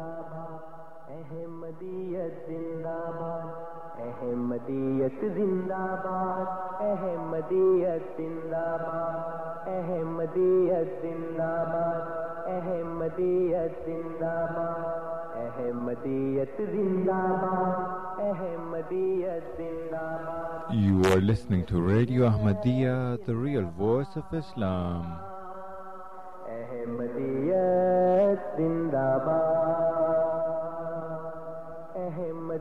زندہ باد احمدیت زندہ باد احمدیت زندہ باد احمدیت زندہ باد احمدیت زندہ باد احمدیت زندہ باد احمدیت زندہ باد احمدیت زندہ باد You are listening to Radio Ahmadiyya, the real voice of Islam. احمدیت زندہ باد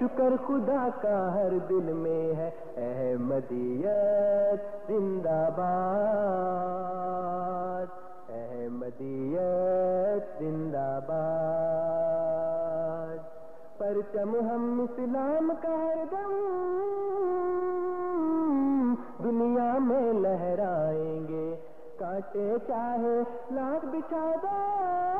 شکر خدا کا ہر دل میں ہے۔ احمدیت زندہ باد۔ احمدیت زندہ باد۔ پرچم ہم اسلام کا ہر دم دنیا میں لہرائیں گے۔ کاٹے چاہے لاکھ بچھا دو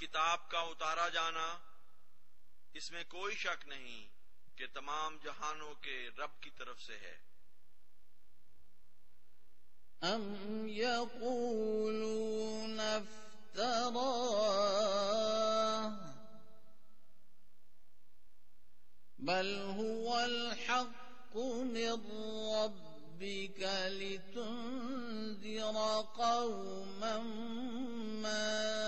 کتاب کا اتارا جانا، اس میں کوئی شک نہیں کہ تمام جہانوں کے رب کی طرف سے ہے۔ أم يقولون افتراه، بل هو الحق من ربك لتنذر قوما ما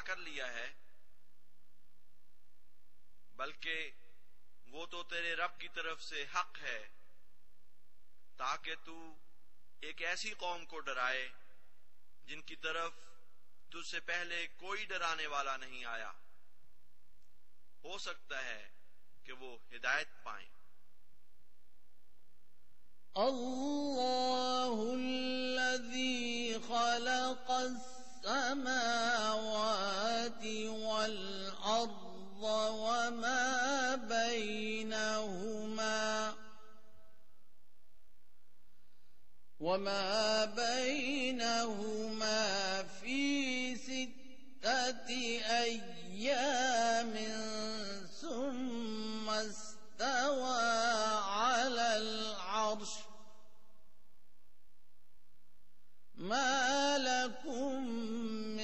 کر لیا ہے، بلکہ وہ تو تیرے رب کی طرف سے حق ہے، تاکہ تو ایک ایسی قوم کو ڈرائے جن کی طرف تجھ سے پہلے کوئی ڈرانے والا نہیں آیا۔ ہو سکتا ہے کہ وہ ہدایت پائیں۔ الله الذي خلق السماوات وما بينهما وما بينهما في ستة أيام ثم استوى على العرش ما لكم من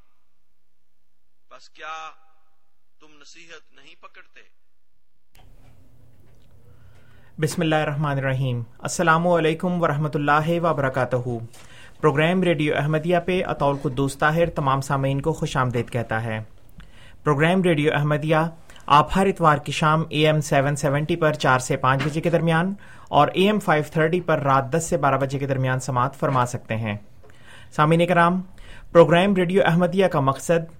بس کیا تم نصیحت نہیں پکڑتے؟ بسم اللہ الرحمن الرحیم۔ السلام علیکم ورحمۃ اللہ وبرکاتہ پروگرام ریڈیو احمدیہ پہ اطول قدوس طاہر تمام سامعین کو خوش آمدید کہتا ہے۔ پروگرام ریڈیو احمدیہ آپ ہر اتوار کی شام اے ایم سیون سیونٹی پر چار سے پانچ بجے کے درمیان اور اے ایم فائیو تھرٹی پر رات دس سے بارہ بجے کے درمیان سماعت فرما سکتے ہیں۔ سامعین کرام، پروگرام ریڈیو احمدیہ کا مقصد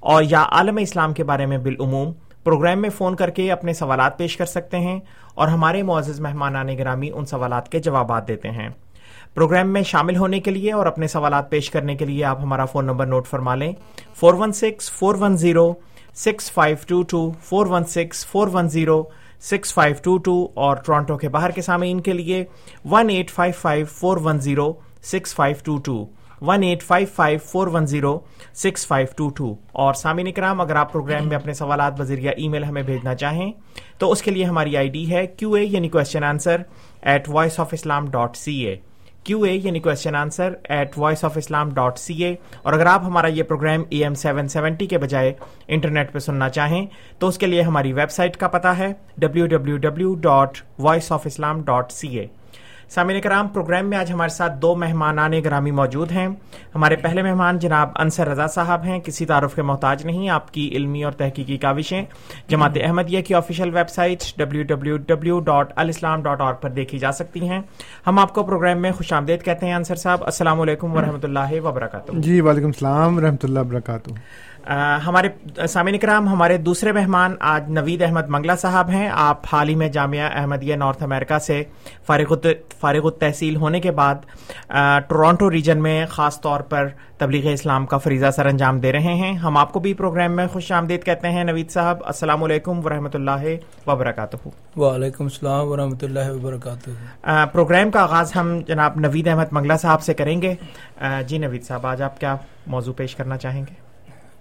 اور یا عالم اسلام کے بارے میں بالعموم پروگرام میں فون کر کے اپنے سوالات پیش کر سکتے ہیں اور ہمارے معزز مہمان گرامی ان سوالات کے جوابات دیتے ہیں۔ پروگرام میں شامل ہونے کے لیے اور اپنے سوالات پیش کرنے کے لیے آپ ہمارا فون نمبر نوٹ فرما لیں۔ Four one six four one zero six five two two four one six four one zero six five two two اور ٹورانٹو کے باہر کے سامعین کے لیے one eight five five four one zero six five two two one eight five five four one zero six five two two اور سامعین کرام اگر آپ پروگرام میں اپنے سوالات بذریعہ ای میل ہمیں بھیجنا چاہیں، تو اس کے لیے ہماری آئی ڈی ہے کیو اے یعنی question answer at voice of Islam dot C A Q A یعنی question answer at voice of Islam dot C A اور اگر آپ ہمارا یہ programme A M seven seventy کے بجائے انٹرنیٹ پہ سننا چاہیں، تو اس کے لیے ہماری ویب سائٹ کا پتہ ہے W W W dot voice of Islam dot C A سامعین کرام، پروگرام میں آج ہمارے ساتھ دو مہمان گرامی موجود ہیں۔ ہمارے پہلے مہمان جناب انصر رضا صاحب ہیں، کسی تعارف کے محتاج نہیں، آپ کی علمی اور تحقیقی کاوشیں۔ جماعت احمدیہ کی official web site W W W dot alislam dot org پر دیکھی جا سکتی ہیں۔ ہم آپ کو پروگرام میں خوش آمدید کہتے ہیں انصر صاحب، السلام علیکم و رحمۃ اللہ وبرکاتہ۔ جی وعلیکم السلام و رحمۃ اللہ وبرکاتہ۔ ہمارے سامعین کرام ہمارے دوسرے مہمان آج نوید احمد منگلا صاحب ہیں۔ آپ حال ہی میں جامعہ احمدیہ نارتھ امریکہ سے فارغ فارغ التحصیل ہونے کے بعد ٹورانٹو ریجن میں خاص طور پر تبلیغ اسلام کا فریضہ سر انجام دے رہے ہیں۔ ہم آپ کو بھی پروگرام میں خوش آمدید کہتے ہیں۔ نوید صاحب السلام علیکم ورحمۃ اللہ وبرکاتہ۔ وعلیکم السلام ورحمۃ اللہ وبرکاتہ۔ پروگرام کا آغاز ہم جناب نوید احمد منگلا صاحب سے کریں گے۔ جی نوید صاحب آج آپ کیا موضوع پیش کرنا چاہیں گے؟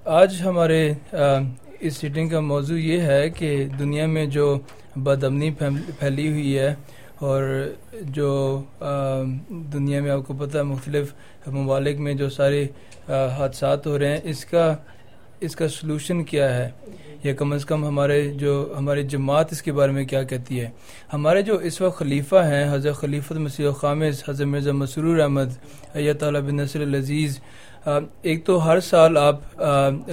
آج ہمارے اس سیٹنگ کا موضوع یہ ہے کہ دنیا میں جو بدمنی پھیلی ہوئی ہے اور جو دنیا میں آپ کو پتہ ہے، مختلف ممالک میں جو سارے حادثات ہو رہے ہیں، اس کا اس کا سلوشن کیا ہے؟ یا کم از کم ہمارے جو ہماری جماعت اس کے بارے میں کیا کہتی ہے؟ ہمارے جو اس وقت خلیفہ ہیں، حضرت خلیفہ مسیح خامز حضرت مرزا مسرور احمد تعالیٰ بن نصر العزیز ایک تو ہر سال آپ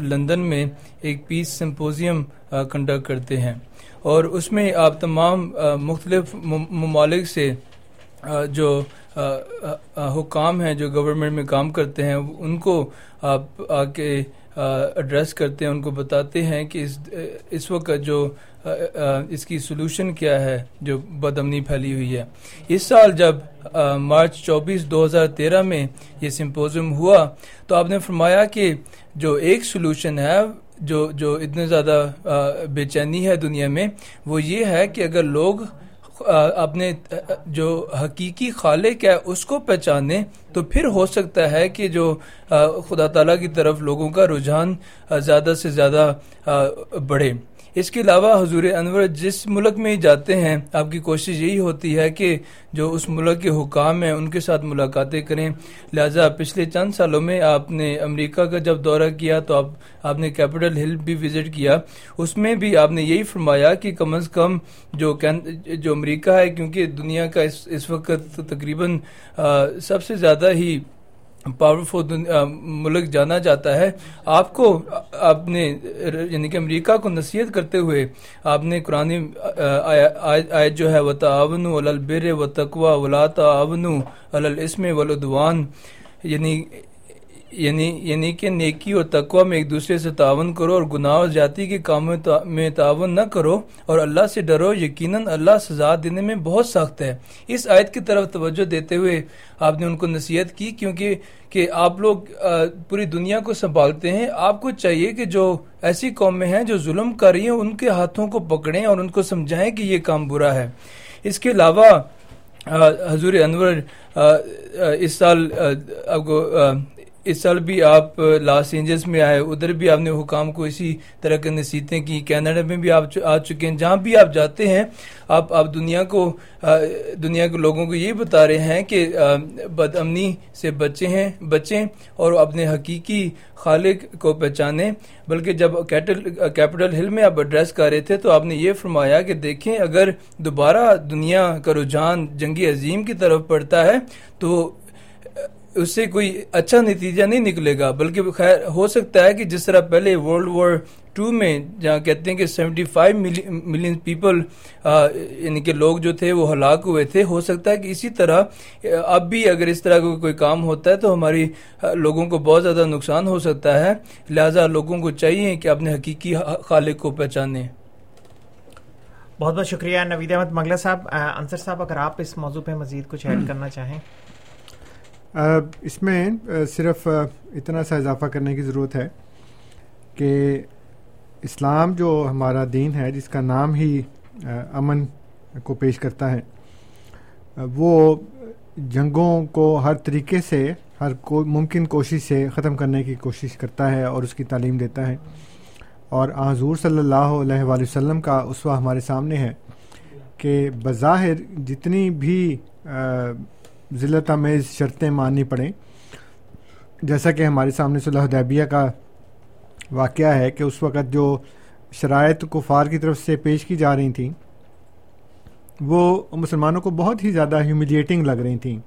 لندن میں ایک پیس سمپوزیم کنڈکٹ کرتے ہیں۔ اور اس میں آپ تمام مختلف ممالک سے جو حکام ہیں، جو گورنمنٹ میں کام کرتے ہیں، ان کو آپ آ کے ایڈریس کرتے ہیں، ان کو بتاتے ہیں کہ اس اس وقت جو اس کی سولوشن کیا ہے، جو بدمنی پھیلی ہوئی ہے۔ اس سال جب مارچ چوبیس دو ہزار تیرہ میں یہ سمپوزم ہوا، تو آپ نے فرمایا کہ جو ایک سولوشن ہے، جو جو اتنے زیادہ بے چینی ہے دنیا میں، وہ یہ ہے کہ اگر لوگ اپنے جو حقیقی خالق ہے، اس کو پہچانے تو پھر ہو سکتا ہے کہ جو خدا تعالیٰ کی طرف لوگوں کا رجحان زیادہ سے زیادہ بڑھے۔ اس کے علاوہ حضور انور جس ملک میں ہی جاتے ہیں، آپ کی کوشش یہی ہوتی ہے کہ جو اس ملک کے حکام ہیں، ان کے ساتھ ملاقاتیں کریں۔ لہٰذا پچھلے چند سالوں میں آپ نے امریکہ کا جب دورہ کیا تو آپ آپ نے کیپٹل ہل بھی وزٹ کیا۔ اس میں بھی آپ نے یہی فرمایا کہ کم از کم جو جو امریکہ ہے، کیونکہ دنیا کا اس اس وقت تقریباً سب سے زیادہ ہی پاورفل ملک جانا جاتا ہے۔ آپ کو آپ نے یعنی کہ امریکہ کو نصیحت کرتے ہوئے آپ نے قرآن آیت جو ہے و تعاون البر و تقوا ولا تعاون الاسم ولادوان یعنی یعنی یعنی کہ نیکی اور تقوی میں ایک دوسرے سے تعاون کرو اور گناہ اور جاتی کے کاموں میں تعاون نہ کرو اور اللہ سے ڈرو، یقیناً اللہ سزا دینے میں بہت سخت ہے۔ اس آیت کی طرف توجہ دیتے ہوئے آپ نے ان کو نصیحت کی، کیونکہ کہ آپ لوگ پوری دنیا کو سنبھالتے ہیں۔ آپ کو چاہیے کہ جو ایسی قومیں ہیں جو ظلم کر رہی ہیں، ان کے ہاتھوں کو پکڑیں اور ان کو سمجھائیں کہ یہ کام برا ہے۔ اس کے علاوہ حضور انور اس سال آپ کو اس سال بھی آپ لاس اینجلس میں آئے، ادھر بھی آپ نے حکام کو اسی طرح کی نصیحتیں کی، کینیڈا میں بھی آپ آ چکے ہیں، جہاں بھی آپ جاتے ہیں، آپ آپ دنیا کو دنیا کے لوگوں کو یہ بتا رہے ہیں کہ بد امنی سے بچے ہیں، بچیں اور اپنے حقیقی خالق کو پہچانیں۔ بلکہ جب کیپٹل ہل میں آپ ایڈریس کر رہے تھے تو آپ نے یہ فرمایا کہ دیکھیں، اگر دوبارہ دنیا کا رجحان جنگی عظیم کی طرف پڑتا ہے تو اس سے کوئی اچھا نتیجہ نہیں نکلے گا بلکہ خیر ہو سکتا ہے کہ جس طرح پہلے ورلڈ وار ٹو میں جہاں کہتے ہیں کہ سیونٹی فائیو ملین پیپل یعنی کہ لوگ جو تھے وہ ہلاک ہوئے تھے ہو سکتا ہے کہ اسی طرح اب بھی اگر اس طرح کا کوئی کام ہوتا ہے تو ہماری لوگوں کو بہت زیادہ نقصان ہو سکتا ہے۔ لہذا لوگوں کو چاہیے کہ اپنے حقیقی خالق کو پہچانے بہت بہت شکریہ نوید احمد مغلا صاحب۔ انصر صاحب اگر آپ اس موضوع پہ مزید کچھ ایڈ کرنا چاہیں۔ اس میں صرف اتنا سا اضافہ کرنے کی ضرورت ہے کہ اسلام جو ہمارا دین ہے، جس کا نام ہی امن کو پیش کرتا ہے وہ جنگوں کو ہر طریقے سے، ہر کو، ممکن کوشش سے ختم کرنے کی کوشش کرتا ہے اور اس کی تعلیم دیتا ہے۔ اور حضور صلی اللہ علیہ وآلہ وسلم کا اسوا ہمارے سامنے ہے کہ بظاہر جتنی بھی ذلت آمیز شرطیں ماننی پڑیں۔ جیسا کہ ہمارے سامنے صلی حدیبیہ کا واقعہ ہے کہ اس وقت جو شرائط کفار کی طرف سے پیش کی جا رہی تھیں، وہ مسلمانوں کو بہت ہی زیادہ ہیوملیٹنگ لگ رہی تھیں۔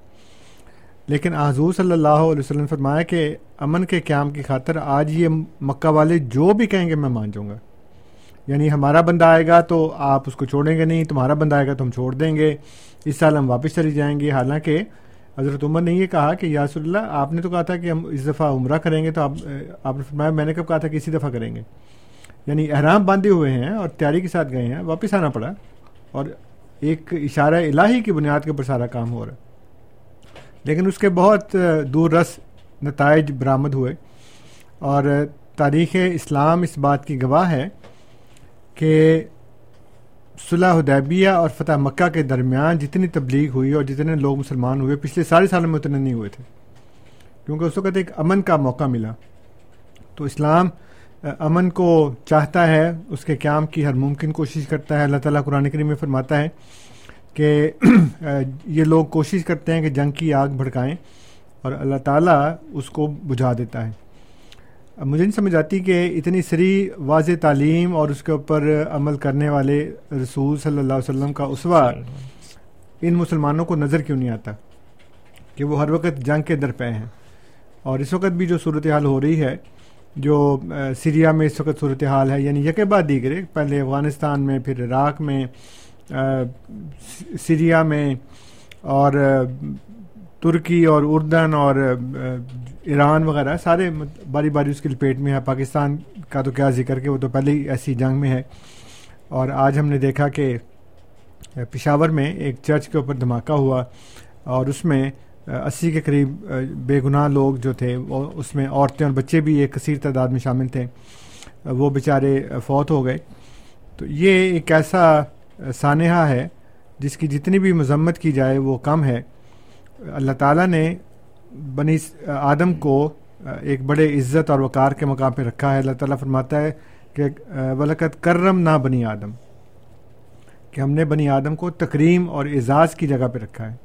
لیکن حضور صلی اللہ علیہ وسلم فرمایا کہ امن کے قیام کی خاطر آج یہ مکہ والے جو بھی کہیں گے میں مان جاؤں گا۔ یعنی ہمارا بندہ آئے گا تو آپ اس کو چھوڑیں گے نہیں، تمہارا بندہ آئے گا تو ہم چھوڑ دیں گے۔ اس سال ہم واپس چلی جائیں گے۔ حالانکہ حضرت عمر نے یہ کہا کہ یاسر اللہ، آپ نے تو کہا تھا کہ ہم اس دفعہ عمرہ کریں گے تو آپ آپ نے فرمایا میں نے کب کہا تھا کہ اسی دفعہ کریں گے۔ یعنی احرام باندھے ہوئے ہیں اور تیاری کے ساتھ گئے ہیں، واپس آنا پڑا اور ایک اشارہ الہی کی بنیاد کے اوپر سارا کام ہو رہا ہے۔ لیکن اس کے بہت دور رس نتائج برآمد ہوئے اور تاریخ اسلام اس بات کی گواہ ہے کہ صلح حدیبیہ اور فتح مکہ کے درمیان جتنی تبلیغ ہوئی اور جتنے لوگ مسلمان ہوئے، پچھلے سارے سالوں میں اتنے نہیں ہوئے تھے۔ کیونکہ اس وقت ایک امن کا موقع ملا۔ تو اسلام امن کو چاہتا ہے، اس کے قیام کی ہر ممکن کوشش کرتا ہے۔ اللہ تعالیٰ قرآن کریم میں فرماتا ہے کہ یہ لوگ کوشش کرتے ہیں کہ جنگ کی آگ بھڑکائیں اور اللہ تعالیٰ اس کو بجھا دیتا ہے۔ مجھے نہیں سمجھ آتی کہ اتنی سری واضح تعلیم اور اس کے اوپر عمل کرنے والے رسول صلی اللہ علیہ وسلم کا اسوا ان مسلمانوں کو نظر کیوں نہیں آتا کہ وہ ہر وقت جنگ کے در پہ ہیں؟ اور اس وقت بھی جو صورتحال ہو رہی ہے جو سیریا میں اس وقت صورتحال ہے یعنی یکے بعد دیگرے پہلے افغانستان میں پھر عراق میں سیریا میں اور ترکی اور اردن اور ایران وغیرہ، سارے باری باری اس کی لپیٹ میں ہے، پاکستان کا تو کیا ذکر کہ وہ تو پہلے ہی ایسی جنگ میں ہے۔ اور آج ہم نے دیکھا کہ پشاور میں ایک چرچ کے اوپر دھماکہ ہوا اور اس میں اسی کے قریب بے گناہ لوگ جو تھے، وہ اس میں عورتیں اور بچے بھی ایک کثیر تعداد میں شامل تھے۔ وہ بیچارے فوت ہو گئے۔ تو یہ ایک ایسا سانحہ ہے جس کی جتنی بھی مذمت کی جائے وہ کم ہے۔ اللہ تعالیٰ نے بنی آدم کو ایک بڑے عزت اور وقار کے مقام پہ رکھا ہے۔ اللہ تعالیٰ فرماتا ہے کہ ولکت کرم نہ بنی آدم، کہ ہم نے بنی آدم کو تکریم اور اعزاز کی جگہ پہ رکھا ہے۔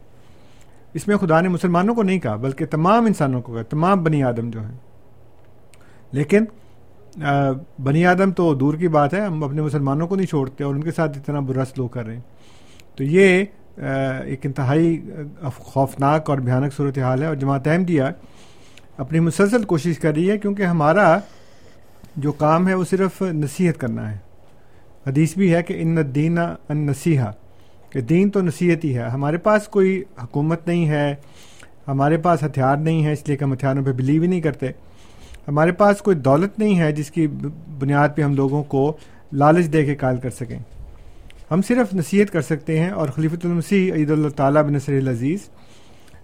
اس میں خدا نے مسلمانوں کو نہیں کہا، بلکہ تمام انسانوں کو کہا، تمام بنی آدم جو ہیں۔ لیکن بنی آدم تو دور کی بات ہے، ہم اپنے مسلمانوں کو نہیں چھوڑتے اور ان کے ساتھ اتنا برا سلوک کر رہے ہیں۔ تو یہ ایک انتہائی خوفناک اور بھیانک صورت حال ہے اور جماعت احمدیہ اپنی مسلسل کوشش کر رہی ہے کیونکہ ہمارا جو کام ہے وہ صرف نصیحت کرنا ہے۔ حدیث بھی ہے کہ ان دین ان نصیحہ کہ دین تو نصیحت ہی ہے۔ ہمارے پاس کوئی حکومت نہیں ہے، ہمارے پاس ہتھیار نہیں ہے، اس لیے کہ ہم ہتھیاروں پہ بلیو ہی نہیں کرتے۔ ہمارے پاس کوئی دولت نہیں ہے جس کی بنیاد پہ ہم لوگوں کو لالچ دے کے قائل کر سکیں۔ ہم صرف نصیحت کر سکتے ہیں اور خلیفۃ المسیح عید اللہ تعالیٰ بن نصر العزیز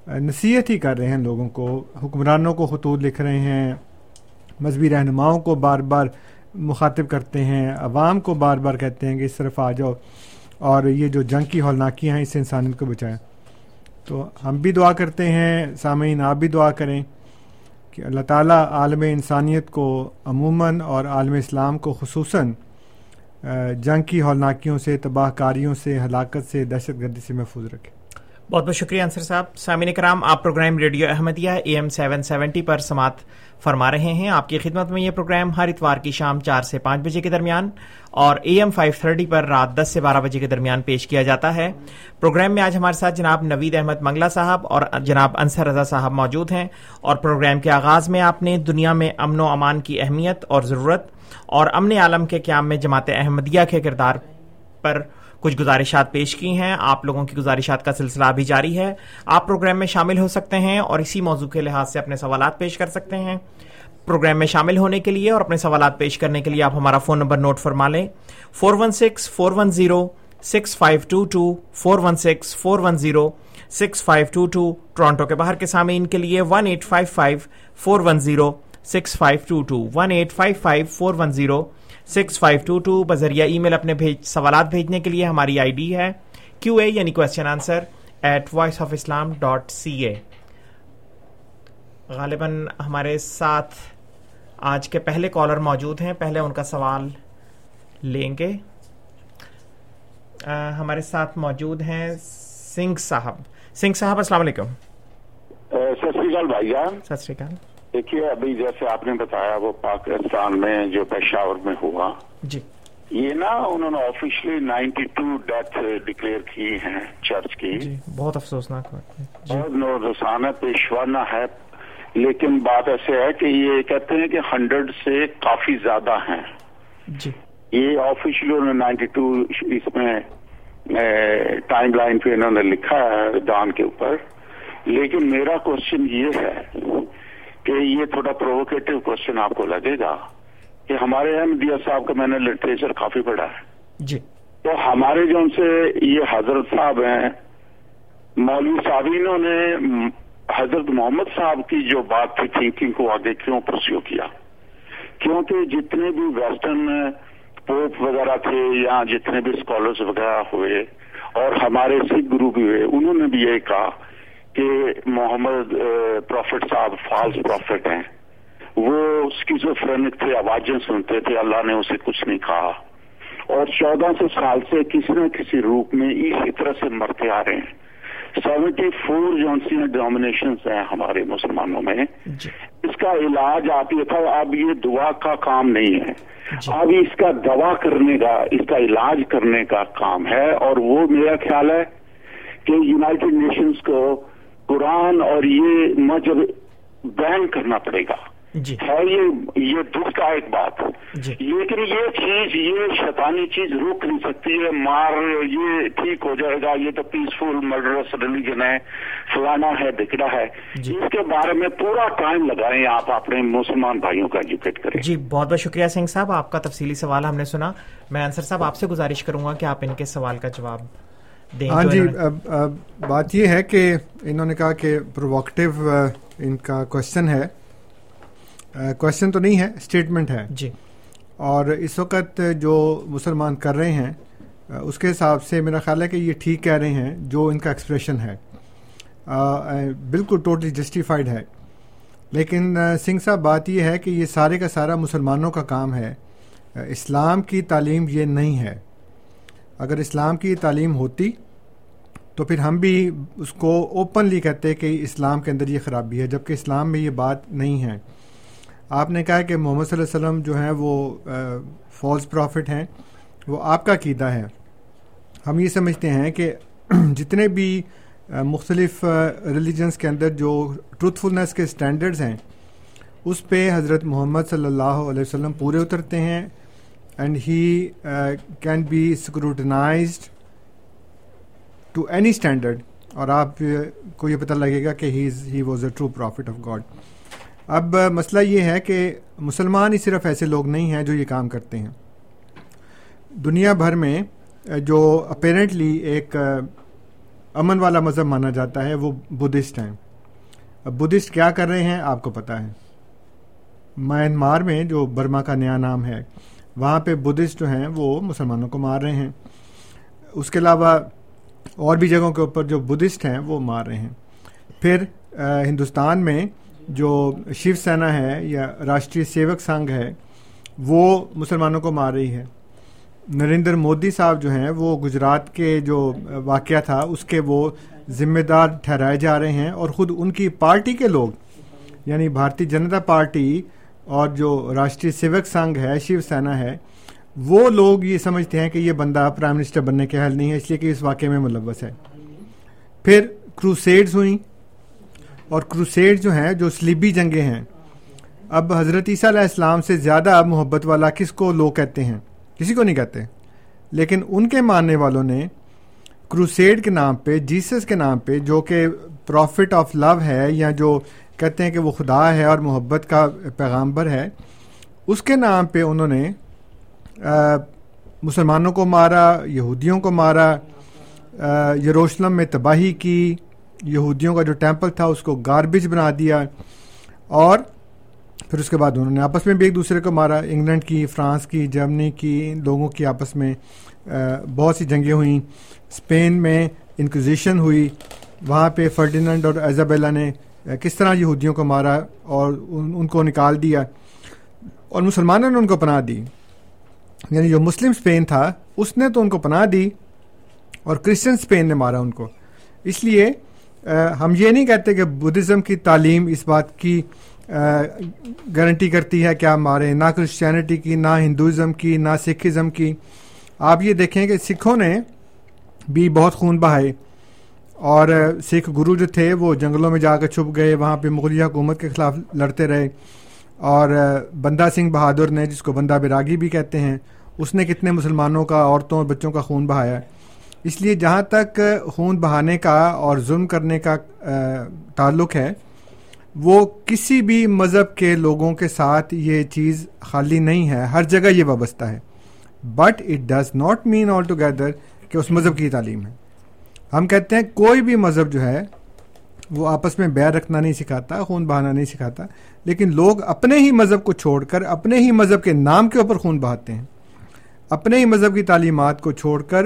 نصیحت ہی کر رہے ہیں لوگوں کو، حکمرانوں کو خطوط لکھ رہے ہیں، مذہبی رہنماؤں کو بار بار مخاطب کرتے ہیں، عوام کو بار بار کہتے ہیں کہ اس طرف آ جاؤ اور یہ جو جنگ کی ہولناکیاں ہیں، اس سے انسانیت کو بچائیں۔ تو ہم بھی دعا کرتے ہیں، سامعین آپ بھی دعا کریں کہ اللہ تعالیٰ عالم انسانیت کو عموماً اور عالم اسلام کو خصوصاً جنگ کی ہولناکیوں سے تباہ کاریوں سے، ہلاکت سے، دہشت گردی سے محفوظ رکھے بہت بہت شکریہ انصر صاحب۔ سامعین کرام، آپ programme radio Ahmadiyya A M seven seventy پر سماعت فرما رہے ہیں۔ آپ کی خدمت میں یہ پروگرام ہر اتوار کی شام چار سے پانچ بجے کے درمیان اور اے ایم فائیو تھرٹی پر رات دس سے بارہ بجے کے درمیان پیش کیا جاتا ہے۔ پروگرام میں آج ہمارے ساتھ جناب نوید احمد منگلا صاحب اور جناب انصر رضا صاحب موجود ہیں اور پروگرام کے آغاز میں آپ نے دنیا میں امن و امان کی اہمیت اور ضرورت اور امن عالم کے قیام میں جماعت احمدیہ کے کردار پر کچھ گزارشات پیش کی ہیں۔ آپ لوگوں کی گزارشات کا سلسلہ بھی جاری ہے۔ آپ پروگرام میں شامل ہو سکتے ہیں اور اسی موضوع کے لحاظ سے اپنے سوالات پیش کر سکتے ہیں۔ پروگرام میں شامل ہونے کے لیے اور اپنے سوالات پیش کرنے کے لیے آپ ہمارا فون نمبر نوٹ فرما لیں۔ Four one six, four one zero, six five two two, four one six, four one zero, six five two two, Toronto کے باہر کے سامعین کے لیے one eight five five, four one zero six five two two one eight five five four one zero six five two two. بذریعہ ای میل اپنے بھیج سوالات بھیجنے کے لیے ہماری آئی ڈی ہے کیو اے یعنی question answer at voice of Islam dot C A غالباً ہمارے ساتھ آج کے پہلے کالر موجود ہیں۔ پہلے ان کا سوال لیں گے۔ ہمارے ساتھ موجود ہیں سنگھ صاحب۔ سنگھ صاحب السلام علیکم۔ اکال بھائی جان۔ اکال دیکھیے ابھی جیسے آپ نے بتایا وہ پاکستان میں جو پشاور میں ہوا جی۔ یہ نا انہوں نے officially ninety two death declare کی ہیں چرچ کی۔ جی بہت افسوسناک بہت رسانہ پیشوانہ ہے۔ لیکن بات ایسے ہے کہ یہ کہتے ہیں کہ ہنڈریڈ سے کافی زیادہ ہیں۔ جی۔ یہ آفیشلی انہوں نے نائنٹی ٹو اس میں ٹائم لائن پہ انہوں نے لکھا ہے دان کے اوپر۔ لیکن میرا کوشچن یہ ہے کہ یہ تھوڑا پرووکیٹو کوشچن آپ کو لگے گا کہ ہمارے احمدیہ صاحب کا میں نے لٹریچر کافی پڑھا ہے۔ جی۔ تو ہمارے جو ان سے یہ حضرت صاحب ہیں مولوی صابینوں نے حضرت محمد صاحب کی جو بات تھی تھنکنگ کو آگے کیوں پرسیو کیا؟ کیونکہ جتنے بھی ویسٹرن پوپ وغیرہ تھے یا جتنے بھی اسکالرس وغیرہ ہوئے اور ہمارے سکھ گرو بھی ہوئے انہوں نے بھی یہ کہا کہ محمد پروفٹ صاحب فالس پروفٹ ہیں۔ وہ اس کی جو فرینک تھے آوازیں سنتے تھے اللہ نے اسے کچھ نہیں کہا۔ اور چودہ سو سال سے کسی نہ کسی روپ میں اسی طرح سے مرتے آ رہے ہیں۔ سیونٹی فور جو سی ڈومینیشن ہیں ہمارے مسلمانوں میں۔ جی۔ اس کا علاج آپ یہ تھا اب یہ دعا کا کام نہیں ہے۔ جی۔ اب اس کا دوا کرنے کا اس کا علاج کرنے کا کام ہے۔ اور وہ میرا خیال ہے کہ یونائٹڈ نیشنز کو قرآن اور یہ مجب بین کرنا پڑے گا۔ جی۔ ہے یہ یہ دکھ کا ایک بات۔ جی۔ لیکن یہ چیز یہ شیطانی چیز روک نہیں سکتی ہے۔ مار یہ ٹھیک ہو جائے گا یہ تو پیسفل مرڈرس ریلیجن ہے۔ فلانا ہے بکڑا ہے۔ جی۔ اس کے بارے میں پورا ٹائم لگائیں آپ اپنے مسلمان بھائیوں کا ایجوکیٹ کریں۔ جی بہت بہت شکریہ سنگھ صاحب۔ آپ کا تفصیلی سوال ہم نے سنا۔ میں انصر صاحب آپ سے گزارش کروں گا کہ آپ ان کے سوال کا جواب ہاں جی بات یہ ہے کہ انہوں نے کہا کہ پرووکٹیو ان کا کوشچن ہے۔ کوشچن تو نہیں ہے اسٹیٹمنٹ ہے۔ جی۔ اور اس وقت جو مسلمان کر رہے ہیں اس کے حساب سے میرا خیال ہے کہ یہ ٹھیک کہہ رہے ہیں جو ان کا ایکسپریشن ہے۔ بالکل ٹوٹلی جسٹیفائڈ ہے۔ لیکن سنگھ صاحب بات یہ ہے کہ یہ سارے کا سارا مسلمانوں کا کام ہے۔ اسلام کی تعلیم یہ نہیں ہے۔ اگر اسلام کی تعلیم ہوتی تو پھر ہم بھی اس کو اوپنلی کہتے کہ اسلام کے اندر یہ خرابی ہے، جبکہ اسلام میں یہ بات نہیں ہے۔ آپ نے کہا کہ محمد صلی اللہ علیہ وسلم جو ہیں وہ فالس پرافٹ ہیں، وہ آپ کا عقیدہ ہے۔ ہم یہ سمجھتے ہیں کہ جتنے بھی مختلف ریلیجنس کے اندر جو ٹروتھفلنس کے اسٹینڈرڈز ہیں، اس پہ حضرت محمد صلی اللہ علیہ وسلم پورے اترتے ہیں۔ And he can be scrutinized to any standard اور آپ uh, کو یہ پتہ لگے گا کہ he is he was a true prophet of God اب uh, مسئلہ یہ ہے کہ مسلمان ہی صرف ایسے لوگ نہیں ہیں جو یہ کام کرتے ہیں. دنیا بھر میں uh, جو اپیرنٹلی ایک امن والا مذہب مانا جاتا ہے وہ بدھسٹ ہیں. اب بدھسٹ کیا کر رہے ہیں آپ کو پتہ ہے. میانمار میں جو برما کا نیا نام ہے وہاں پہ بدھسٹ جو ہیں وہ مسلمانوں کو مار رہے ہیں۔ اس کے علاوہ اور بھی جگہوں کے اوپر جو بدھسٹ ہیں وہ مار رہے ہیں۔ پھر ہندوستان میں جو شیو سینا ہے یا راشٹری سیوک سنگھ ہے، وہ مسلمانوں کو مار رہی ہے۔ نریندر مودی صاحب جو ہیں، وہ گجرات کے جو واقعہ تھا، اس کے وہ ذمہ دار ٹھہرائے جا رہے ہیں اور خود ان کی پارٹی کے لوگ یعنی بھارتی جنتا پارٹی اور جو راشٹری سیوک سنگھ ہے، شیو سینا ہے، وہ لوگ یہ سمجھتے ہیں کہ یہ بندہ پرائم منسٹر بننے کے حل نہیں ہے، اس لیے کہ اس واقعے میں ملوث ہے۔ پھر کروسیڈز ہوئیں۔ اور کروسیڈ جو ہیں، جو سلیبی جنگیں ہیں، اب حضرت عیسیٰ علیہ السلام سے زیادہ محبت والا کس کو لوگ کہتے ہیں؟ کسی کو نہیں کہتے۔ لیکن ان کے ماننے والوں نے کروسیڈ کے نام پہ، جیسس کے نام پہ، جو کہ پروفٹ آف لو ہے یا جو کہتے ہیں کہ وہ خدا ہے اور محبت کا پیغامبر ہے۔ اس کے نام پہ انہوں نے مسلمانوں کو مارا، یہودیوں کو مارا یروشلم میں تباہی کی، یہودیوں کا جو ٹیمپل تھا اس کو گاربیج بنا دیا اور پھر اس کے بعد انہوں نے آپس میں بھی ایک دوسرے کو مارا۔ انگلینڈ کی، فرانس کی، جرمنی کی، لوگوں کی آپس میں بہت سی جنگیں ہوئیں۔ اسپین میں انکوزیشن ہوئی۔ وہاں پہ فرڈیننڈ اور ایزابیلا نے کس طرح یہودیوں کو مارا اور ان کو نکال دیا اور مسلمانوں نے ان کو پناہ دی۔ یعنی جو مسلم اسپین تھا، اس نے تو ان کو پناہ دی اور کرسچن اسپین نے مارا ان کو۔ اس لیے ہم یہ نہیں کہتے کہ بدھزم کی تعلیم اس بات کی گارنٹی کرتی ہے کہ آپ مارے نہ کرسچینٹی کی، نہ ہندوازم کی، نہ سکھزم کی۔ آپ یہ دیکھیں کہ سکھوں نے بھی بہت خون بہائے۔ اور سکھ گرو جو تھے وہ جنگلوں میں جا کر چھپ گئے، وہاں پہ مغلیہ حکومت کے خلاف لڑتے رہے۔ اور بندہ سنگھ بہادر نے، جس کو بندہ بیراگی بھی کہتے ہیں، اس نے کتنے مسلمانوں کا، عورتوں اور بچوں کا خون بہایا۔ اس لیے جہاں تک خون بہانے کا اور ظلم کرنے کا تعلق ہے، وہ کسی بھی مذہب کے لوگوں کے ساتھ یہ چیز خالی نہیں ہے، ہر جگہ یہ وابستہ ہے۔ But it does not mean all together کہ اس مذہب کی تعلیم ہے۔ ہم کہتے ہیں کوئی بھی مذہب جو ہے، وہ آپس میں بیر رکھنا نہیں سکھاتا، خون بہانا نہیں سکھاتا، لیکن لوگ اپنے ہی مذہب کو چھوڑ کر، اپنے ہی مذہب کے نام کے اوپر خون بہاتے ہیں۔ اپنے ہی مذہب کی تعلیمات کو چھوڑ کر،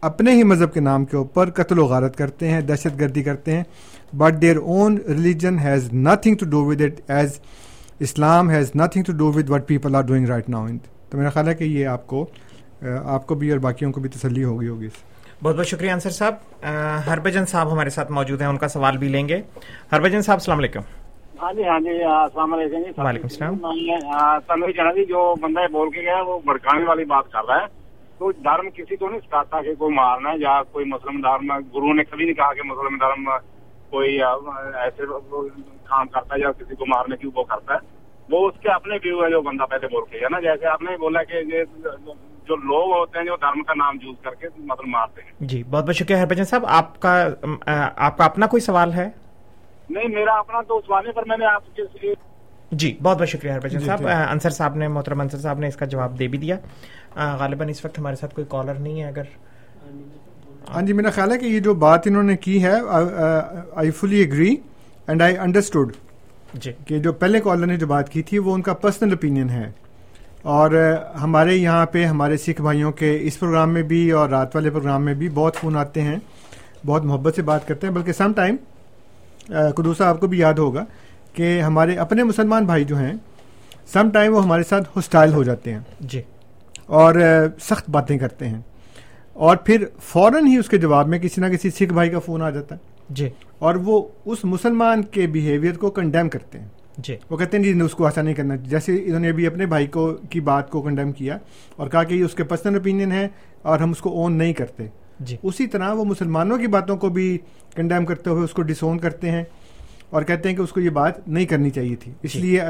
اپنے ہی مذہب کے نام کے اوپر قتل و غارت کرتے ہیں، دہشت گردی کرتے ہیں۔ But their own religion has nothing to do with it as Islam has nothing to do with what people are doing right now تو میرا خیال ہے کہ یہ آپ کو آپ کو بھی اور باقیوں کو بھی تسلی ہوگی ہوگی بہت بہت شکریہ انصر صاحب. ہربجن صاحب ہمارے ساتھ موجود ہیں ان کا سوال بھی لیں گے. ہربجن صاحب السلام علیکم. ہاں جی ہاں جی السلام علیکم جی. وعلیکم السلام. سر جانا جی جو بندہ بول کے گیا وہ بھڑکانے والی بات کر رہا ہے. تو دھرم کسی کو نہیں سکھاتا کہ کوئی مارنا ہے یا کوئی مسلم دھرم گرو نے کبھی نہیں کہا کہ مسلم دھرم کوئی ایسے کام کرتا ہے یا کسی کو مارنے کی وہ کرتا ہے. وہ اس کے اپنے ویو ہے جو بندہ پہلے بول کے نا جیسے آپ نے بولا کہ جو لوگ ہوتے ہیں جو دھرم کا نام یوز کر کے مطلب مارتے ہیں۔ جی بہت بہت شکریہ ہربجن صاحب آپ کا آپ کا اپنا کوئی سوال ہے؟ نہیں میرا اپنا تو سوال ہے پر میں نے آپ کے جی بہت بہت شکریہ ہربجن صاحب۔ انصر صاحب نے محترم انصر صاحب نے اس کا جواب دے بھی دیا۔ غالباً اس وقت ہمارے ساتھ کوئی کالر نہیں ہے اگر ہاں جی میرا خیال ہے کہ یہ جو بات انہوں نے کی ہے I fully agree and I understood جی۔ کہ جو پہلے کالر نے جو بات کی تھی وہ ان کا پرسنل اوپینین ہے۔ اور ہمارے یہاں پہ ہمارے سکھ بھائیوں کے اس پروگرام میں بھی اور رات والے پروگرام میں بھی بہت فون آتے ہیں۔ بہت محبت سے بات کرتے ہیں۔ بلکہ سم ٹائم قدوسا آپ کو بھی یاد ہوگا کہ ہمارے اپنے مسلمان بھائی جو ہیں سم ٹائم وہ ہمارے ساتھ ہسٹائل ہو جاتے ہیں۔ جی۔ اور سخت باتیں کرتے ہیں۔ اور پھر فوراً ہی اس کے جواب میں کسی نہ کسی سکھ بھائی کا فون آ جاتا ہے۔ جی۔ اور وہ اس مسلمان کے بیہیویئر کو کنڈیم کرتے ہیں۔ جی۔ وہ کہتے ہیں جی اس کو ایسا نہیں کرنا۔ جیسے انہوں نے ابھی اپنے بھائی کو کی بات کو کنڈیم کیا اور کہا کہ یہ اس کے پرسنل اوپینین ہے اور ہم اس کو اون نہیں کرتے۔ جی۔ اسی طرح وہ مسلمانوں کی باتوں کو بھی کنڈیم کرتے ہوئے اس کو ڈس اون کرتے ہیں اور کہتے ہیں کہ اس کو یہ بات نہیں کرنی چاہیے تھی۔ اس جی۔ لیے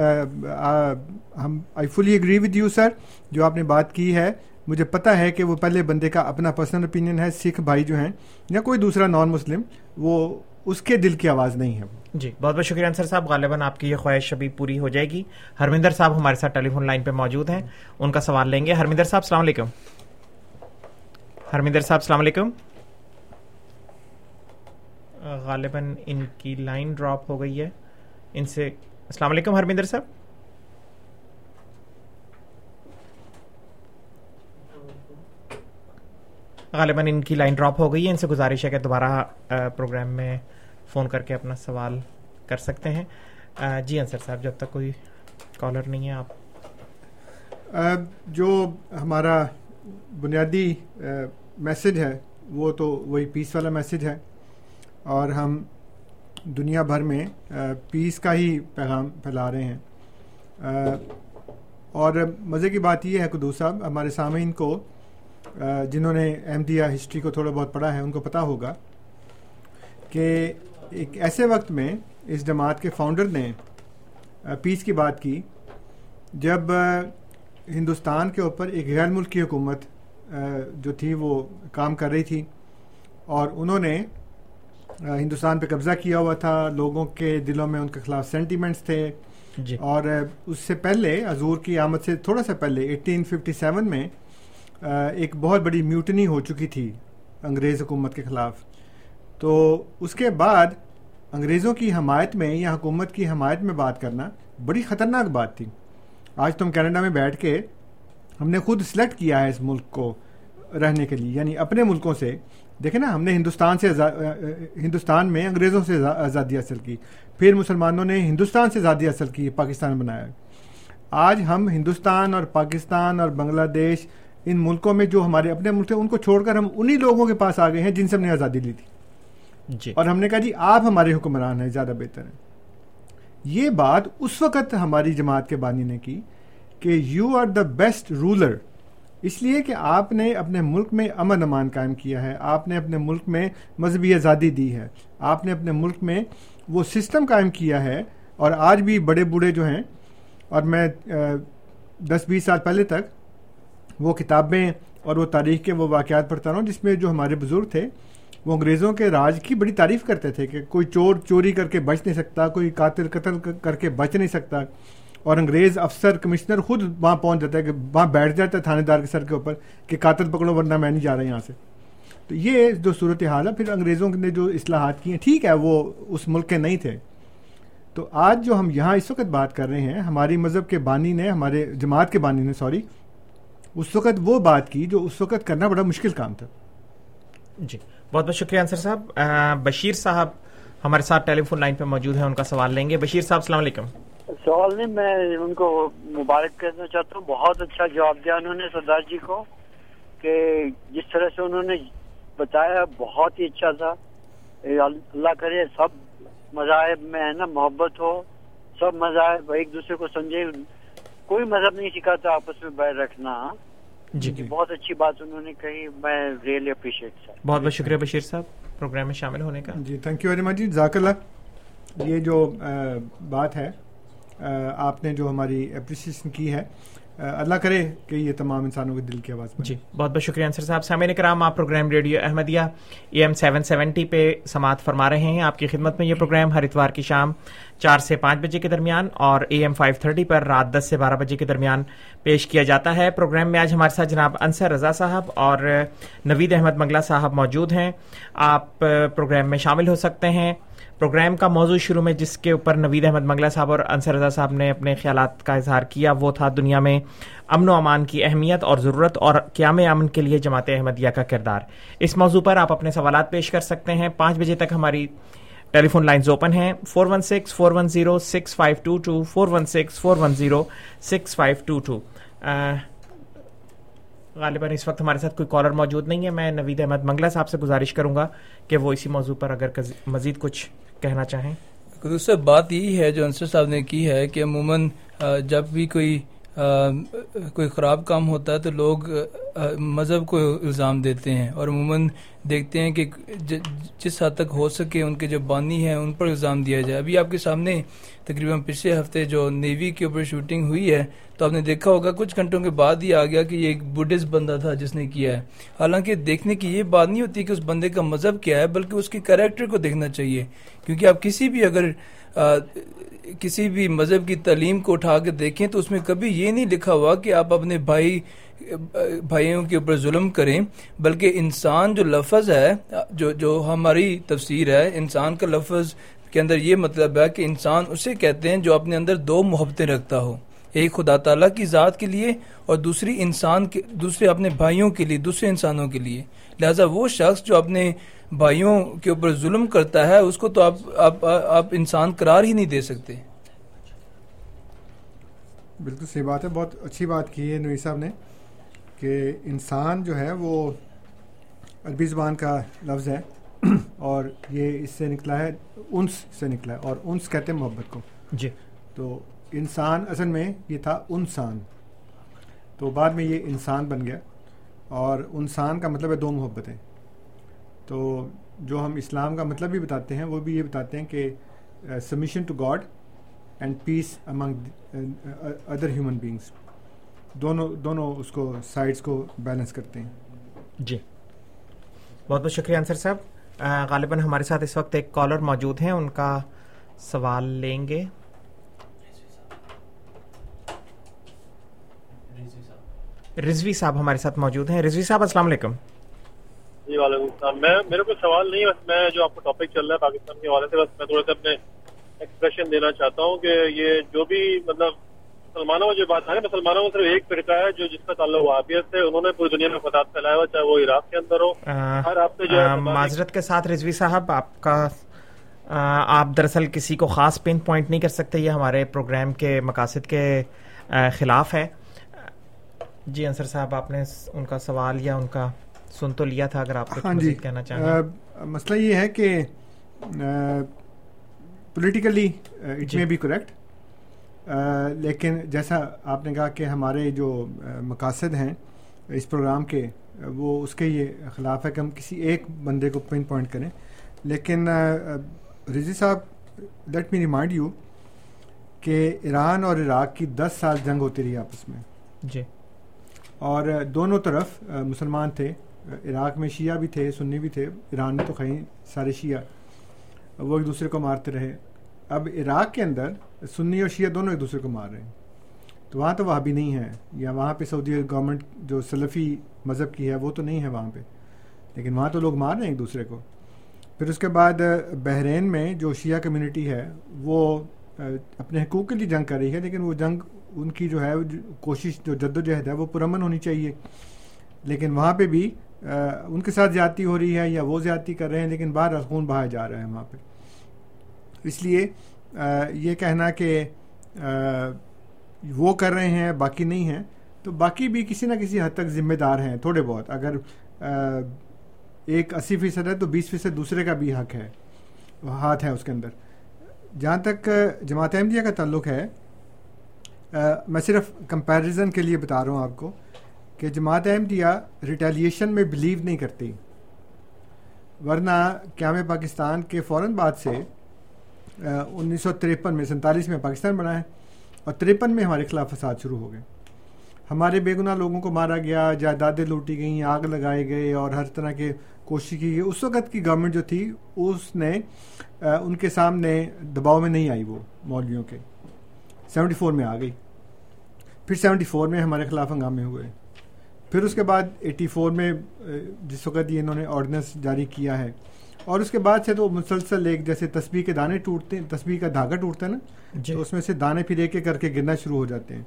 ہم I fully agree with you sir جو آپ نے بات کی ہے۔ مجھے پتا ہے کہ وہ پہلے بندے کا اپنا پرسنل اوپینین ہے سکھ بھائی جو ہیں یا کوئی دوسرا نان مسلم وہ اس کے دل کی آواز نہیں ہے جی بہت بہت شکریہ انصر صاحب، غالباً آپ کی یہ خواہش ابھی پوری ہو جائے گی۔ ہرمندر صاحب ہمارے ساتھ ٹیلی فون لائن پہ موجود ہیں، ان کا سوال لیں گے۔ ہرمندر صاحب، السلام علیکم۔ ہرمندر صاحب، السلام علیکم۔ غالباً ان کی لائن ڈراپ ہو گئی ہے۔ ان سے، السلام علیکم ہرمندر صاحب۔ غالباً ان کی لائن ڈراپ ہو گئی ہے۔ ان سے گزارش ہے کہ دوبارہ پروگرام میں فون کر کے اپنا سوال کر سکتے ہیں۔ جی انصر صاحب، جب تک کوئی کالر نہیں ہے، آپ جو ہمارا بنیادی میسج ہے، وہ تو وہی پیس والا میسج ہے۔ اور ہم دنیا بھر میں پیس کا ہی پیغام پھیلا رہے ہیں۔ اور مزے کی بات یہ ہے قدو صاحب، ہمارے سامعین کو جنہوں نے احمدیہ ہسٹری کو تھوڑا بہت پڑھا ہے ان کو پتہ ہوگا کہ ایک ایسے وقت میں اس جماعت کے فاؤنڈر نے پیس کی بات کی جب ہندوستان کے اوپر ایک غیر ملکی حکومت جو تھی وہ کام کر رہی تھی اور انہوں نے ہندوستان پہ قبضہ کیا ہوا تھا لوگوں کے دلوں میں ان کے خلاف سینٹیمنٹس تھے جی۔ اور اس سے پہلے حضور کی آمد سے تھوڑا سا پہلے ایٹین ففٹی سیون میں ایک بہت بڑی میوٹنی ہو چکی تھی انگریز حکومت کے خلاف۔ تو اس کے بعد انگریزوں کی حمایت میں یا حکومت کی حمایت میں بات کرنا بڑی خطرناک بات تھی۔ آج تم کینیڈا میں بیٹھ کے ہم نے خود سلیکٹ کیا ہے اس ملک کو رہنے کے لیے یعنی اپنے ملکوں سے۔ دیکھیں نا، ہم نے ہندوستان سے ہندوستان میں انگریزوں سے آزادی حاصل کی، پھر مسلمانوں نے ہندوستان سے آزادی حاصل کی، پاکستان بنایا۔ آج ہم ہندوستان اور پاکستان اور بنگلہ دیش ان ملکوں میں جو ہمارے اپنے ملک تھے ان کو چھوڑ کر ہم انہی لوگوں کے پاس آ گئے ہیں جن سے ہم نے آزادی لی تھی۔ جی۔ اور ہم نے کہا جی آپ ہمارے حکمران ہیں زیادہ بہتر ہیں۔ یہ بات اس وقت ہماری جماعت کے بانی نے کی کہ you are the best ruler اس لیے کہ آپ نے اپنے ملک میں امن امان قائم کیا ہے۔ آپ نے اپنے ملک میں مذہبی آزادی دی ہے۔ آپ نے اپنے ملک میں وہ سسٹم قائم کیا ہے۔ اور آج بھی بڑے بوڑھے جو ہیں اور میں دس بیس سال پہلے تک وہ کتابیں اور وہ تاریخ کے وہ واقعات پڑھتا رہا ہوں، جس میں جو ہمارے بزرگ تھے، وہ انگریزوں کے راج کی بڑی تعریف کرتے تھے کہ کوئی چور چوری کر کے بچ نہیں سکتا، کوئی قاتل قتل کر کے بچ نہیں سکتا۔ اور انگریز افسر، کمشنر خود وہاں پہنچ جاتا ہے کہ وہاں بیٹھ جاتا ہے تھانے دار کے سر کے اوپر کہ قاتل پکڑو ورنہ میں نہیں جا رہا یہاں سے۔ تو یہ جو صورت حال ہے، پھر انگریزوں نے جو اصلاحات کی ہیں، ٹھیک ہے، وہ اس ملک کے نہیں تھے۔ تو آج جو ہم یہاں اس وقت بات کر رہے ہیں، ہماری مذہب کے بانی نے، ہمارے جماعت کے بانی نے، سوری اس وقت وہ بات کی جو اس وقت کرنا بڑا مشکل کام تھا۔ جی بہت بہت شکریہ انصر صاحب۔ بشیر صاحب ہمارے ساتھ ٹیلی فون لائن پہ موجود ہیں ان کا سوال لیں گے۔ بشیر صاحب السلام علیکم۔ سوال نہیں میں ان کو مبارک کرنا چاہتا ہوں۔ بہت اچھا جواب دیا انہوں نے سردار جی کو کہ جس طرح سے انہوں نے بتایا بہت ہی اچھا تھا۔ اللہ کرے سب مذاہب میں ہے نا محبت ہو سب مذاہب ایک دوسرے کو سمجھے۔ کوئی مذہب نہیں سکھاتا آپس میں بیر رکھنا۔ جی۔ جی بہت اچھی بات انہوں نے کہی میں ریئلی اپریشیٹ بہت بہت شکریہ بشیر صاحب پروگرام میں شامل ہونے کا۔ جی تھینک یو ویری مچ جی۔ ذاکر اللہ۔ یہ جو بات ہے آپ نے جو ہماری اپریسیشن کی ہے اللہ کرے کہ یہ تمام انسانوں کے دل کی آواز جی بہت بہت شکریہ انصر صاحب۔ سامعین کرام، آپ programme radio Ahmadiyya A M seven seventy پہ سماعت فرما رہے ہیں۔ آپ کی خدمت میں یہ پروگرام ہر اتوار کی شام چار سے پانچ بجے کے درمیان اور اے ایم فائیو تھرٹی پر رات دس سے بارہ بجے کے درمیان پیش کیا جاتا ہے۔ پروگرام میں آج ہمارے ساتھ جناب انصر رضا صاحب اور نوید احمد منگلا صاحب موجود ہیں۔ آپ پروگرام میں شامل ہو سکتے ہیں۔ پروگرام کا موضوع شروع میں جس کے اوپر نوید احمد منگلا صاحب اور انصر رضا صاحب نے اپنے خیالات کا اظہار کیا، وہ تھا دنیا میں امن و امان کی اہمیت اور ضرورت اور قیام امن کے لیے جماعت احمدیہ کا کردار۔ اس موضوع پر آپ اپنے سوالات پیش کر سکتے ہیں۔ پانچ بجے تک ہماری ٹیلی فون لائنز اوپن ہیں۔ Four one six, four one zero, six five two two. Four one six, four one zero, six five two two. غالباً اس وقت ہمارے ساتھ کوئی کالر موجود نہیں ہے۔ میں نوید احمد منگلا صاحب سے گزارش کروں گا کہ وہ اسی موضوع پر اگر مزید کچھ کہنا چاہیں۔ دوسرا بات یہی ہے جو انصر صاحب نے کی ہے کہ عموماً جب بھی کوئی کوئی خراب کام ہوتا ہے تو لوگ مذہب کو الزام دیتے ہیں اور عموماً دیکھتے ہیں کہ جس حد تک ہو سکے ان کے جو بانی ہیں ان پر الزام دیا جائے۔ ابھی آپ کے سامنے تقریباً پچھلے ہفتے جو نیوی کے اوپر شوٹنگ ہوئی ہے، تو آپ نے دیکھا ہوگا کچھ گھنٹوں کے بعد ہی آ گیا کہ یہ ایک بڈھسٹ بندہ تھا جس نے کیا ہے۔ حالانکہ دیکھنے کی یہ بات نہیں ہوتی کہ اس بندے کا مذہب کیا ہے، بلکہ اس کے کریکٹر کو دیکھنا چاہیے۔ کیونکہ آپ کسی بھی اگر کسی بھی مذہب کی تعلیم کو اٹھا کے دیکھیں تو اس میں کبھی یہ نہیں لکھا ہوا کہ آپ اپنے بھائی بھائیوں کے اوپر ظلم کریں، بلکہ انسان جو لفظ ہے، جو جو ہماری تفسیر ہے، انسان کا لفظ کے اندر یہ مطلب ہے کہ انسان اسے کہتے ہیں جو اپنے اندر دو محبتیں رکھتا ہو۔ ایک خدا تعالیٰ کی ذات کے لیے اور دوسری انسان کے، دوسرے اپنے بھائیوں کے لیے، دوسرے انسانوں کے لیے۔ لہذا وہ شخص جو اپنے بھائیوں کے اوپر ظلم کرتا ہے، اس کو تو آپ آپ آپ انسان قرار ہی نہیں دے سکتے۔ بالکل صحیح بات ہے، بہت اچھی بات کی ہے نوی صاحب نے۔ کہ انسان جو ہے وہ عربی زبان کا لفظ ہے اور یہ اس سے نکلا ہے انس سے نکلا ہے اور انس کہتے ہیں محبت کو۔ جی۔ تو انسان اصل میں یہ تھا انسان۔ تو بعد میں یہ انسان بن گیا اور انسان کا مطلب ہے دو محبتیں۔ تو جو ہم اسلام کا مطلب بھی بتاتے ہیں وہ بھی یہ بتاتے ہیں کہ submission to God and peace among other human beings دونوں دونوں اس کو سائڈس کو بیلنس کرتے ہیں۔ جی۔ بہت بہت شکریہ انصر صاحب۔ غالباً ہمارے ساتھ اس وقت ایک کالر موجود ہیں ان کا سوال لیں گے۔ رضوی صاحب ہمارے ساتھ موجود ہیں۔ رضوی صاحب السلام علیکم۔ جی وعلیکم السلام۔ میں میرے کو سوال نہیں بس میں جو آپ کو ٹاپک چل رہا ہے پاکستان کے حوالے سے بس میں تھوڑا سا اپنے ایکسپریشن دینا چاہتا ہوں کہ یہ جو بھی مطلب مسلمانوں میں جو بات ہے مسلمانوں میں صرف ایک فرقہ ہے جو جس کا تعلق وہابیت سے انہوں نے پوری دنیا میں فساد پھیلایا ہوا چاہے وہ عراق کے اندر ہو ہر آپ جو معذرت کے ساتھ رضوی صاحب آپ کا آپ دراصل کسی کو خاص پن پوائنٹ نہیں کر سکتے یہ ہمارے پروگرام کے مقاصد کے خلاف ہے۔ جی انصر صاحب آپ نے ان کا سوال یا ان کا سن تو لیا تھا اگر آپ ہاں جی کہنا چاہیں۔ مسئلہ یہ ہے کہ politically it may be correct لیکن جیسا آپ نے کہا کہ ہمارے جو مقاصد ہیں اس پروگرام کے وہ اس کے یہ خلاف ہے کہ ہم کسی ایک بندے کو پن پوائنٹ کریں۔ لیکن رضی صاحب لیٹ می ریمائنڈ یو کہ ایران اور عراق کی دس سال جنگ ہوتی رہی آپس میں۔ جی۔ اور دونوں طرف مسلمان تھے عراق میں شیعہ بھی تھے سنی بھی تھے ایران میں تو کہیں سارے شیعہ۔ وہ ایک دوسرے کو مارتے رہے۔ اب عراق کے اندر سنی اور شیعہ دونوں ایک دوسرے کو مار رہے ہیں۔ تو وہاں تو وہاں بھی نہیں ہے، یا وہاں پہ سعودی گورنمنٹ جو سلفی مذہب کی ہے وہ تو نہیں ہے وہاں پہ۔ لیکن وہاں تو لوگ مار رہے ہیں ایک دوسرے کو۔ پھر اس کے بعد بحرین میں جو شیعہ کمیونٹی ہے، وہ اپنے حقوق کے لیے جنگ کر رہی ہے، لیکن وہ جنگ ان کی جو ہے کوشش، جو جد و جہد ہے، وہ پرامن ہونی چاہیے۔ لیکن وہاں پہ بھی ان کے ساتھ زیادتی ہو رہی ہے یا وہ زیادتی کر رہے ہیں، لیکن باہر خون بہایا جا رہا ہے وہاں پہ۔ اس لیے یہ کہنا کہ وہ کر رہے ہیں، باقی نہیں ہیں۔ تو باقی بھی کسی نہ کسی حد تک ذمہ دار ہیں، تھوڑے بہت۔ اگر ایک اسی فیصد ہے تو بیس فیصد دوسرے کا بھی حق ہے، ہاتھ ہے اس کے اندر۔ جہاں تک جماعت احمدیہ کا تعلق ہے میں صرف کمپیریزن کے لیے بتا رہا ہوں آپ کو کہ جماعت احمدیہ ریٹیلیشن میں بلیو نہیں کرتی۔ ورنہ قیام پاکستان کے فوراً بعد سے انیس سو تریپن میں، سینتالیس میں پاکستان بنا ہے اور تریپن میں ہمارے خلاف فساد شروع ہو گئے۔ ہمارے بے گناہ لوگوں کو مارا گیا، جائیدادیں لوٹی گئیں، آگ لگائے گئے اور ہر طرح کے کوشش کی گئی اس وقت کی گورنمنٹ جو تھی، اس نے ان کے سامنے دباؤ میں نہیں آئی وہ مولویوں کے۔ سیونٹی فور میں آ گئی۔ پھر سیونٹی فور میں ہمارے خلاف ہنگامے ہوئے۔ پھر اس کے بعد ایٹی فور میں جس وقت یہ انہوں نے آرڈیننس جاری کیا ہے اور اس کے بعد سے تو مسلسل ایک جیسے تسبیح کے دانے ٹوٹتے ہیں تسبیح کا دھاگا ٹوٹتا ہے نا؟ جی۔ تو اس میں سے دانے پھر ایک ایک کر کے گرنا شروع ہو جاتے ہیں۔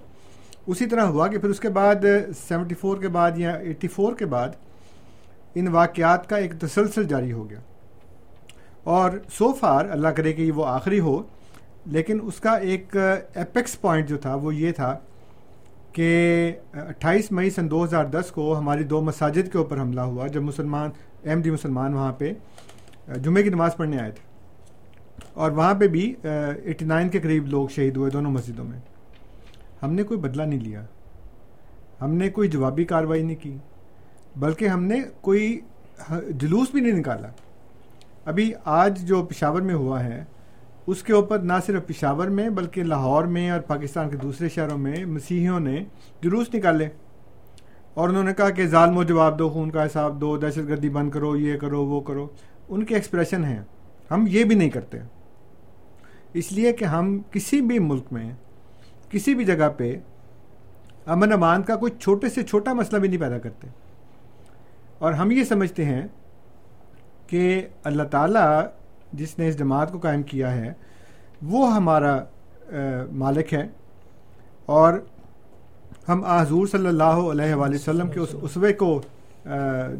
اسی طرح ہوا کہ پھر اس کے بعد سیونٹی فور کے بعد یا ایٹی فور کے بعد ان واقعات کا ایک تسلسل جاری ہو گیا۔ اور سو فار اللہ کرے کہ وہ آخری ہو لیکن اس کا ایک اپیکس پوائنٹ جو تھا وہ یہ تھا کہ اٹھائیس مئی سن دو ہزار دس کو ہماری دو مساجد کے اوپر حملہ ہوا جب مسلمان احمدی مسلمان وہاں پہ جمعے کی نماز پڑھنے آئے تھے۔ اور وہاں پہ بھی ایٹی نائن کے قریب لوگ شہید ہوئے دونوں مسجدوں میں۔ ہم نے کوئی بدلہ نہیں لیا۔ ہم نے کوئی جوابی کارروائی نہیں کی۔ بلکہ ہم نے کوئی جلوس بھی نہیں نکالا۔ ابھی آج جو پشاور میں ہوا ہے، اس کے اوپر نہ صرف پشاور میں، بلکہ لاہور میں اور پاکستان کے دوسرے شہروں میں مسیحیوں نے جلوس نکالے۔ اور انہوں نے کہا کہ ظالم و جواب دو، خون کا حساب دو، دہشت گردی بند کرو، یہ کرو، وہ کرو۔ ان کے ایکسپریشن ہیں۔ ہم یہ بھی نہیں کرتے۔ اس لیے کہ ہم کسی بھی ملک میں، کسی بھی جگہ پہ امن امان کا کوئی چھوٹے سے چھوٹا مسئلہ بھی نہیں پیدا کرتے۔ اور ہم یہ سمجھتے ہیں کہ اللہ تعالیٰ جس نے اس جماعت کو قائم کیا ہے، وہ ہمارا مالک ہے۔ اور ہم حضور صلی اللہ علیہ وآلہ وسلم کے اس اسوے کو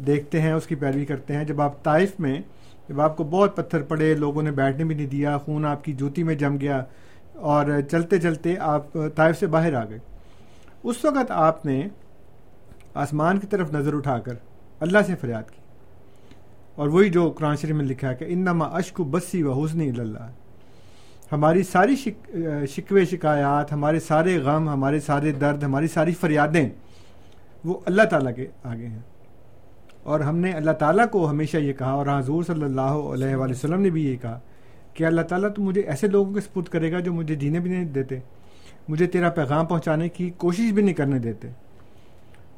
دیکھتے ہیں، اس کی پیروی کرتے ہیں۔ جب آپ طائف میں جب آپ کو بہت پتھر پڑے، لوگوں نے بیٹھنے بھی نہیں دیا، خون آپ کی جوتی میں جم گیا اور چلتے چلتے آپ طائف سے باہر آ گئے۔ اس وقت آپ نے آسمان کی طرف نظر اٹھا کر اللہ سے فریاد کی۔ اور وہی جو قرآن شریف میں لکھا ہے کہ انما اشک بسی و حسنی اللہ۔ ہماری ساری شک، شکوے، شکایات، ہمارے سارے غم، ہمارے سارے درد، ہماری ساری فریادیں وہ اللہ تعالیٰ کے آگے ہیں۔ اور ہم نے اللہ تعالیٰ کو ہمیشہ یہ کہا اور حضور صلی اللہ علیہ وآلہ وسلم نے بھی یہ کہا کہ اللہ تعالیٰ تو مجھے ایسے لوگوں کے سپرد کرے گا جو مجھے جینے بھی نہیں دیتے مجھے تیرا پیغام پہنچانے کی کوشش بھی نہیں کرنے دیتے۔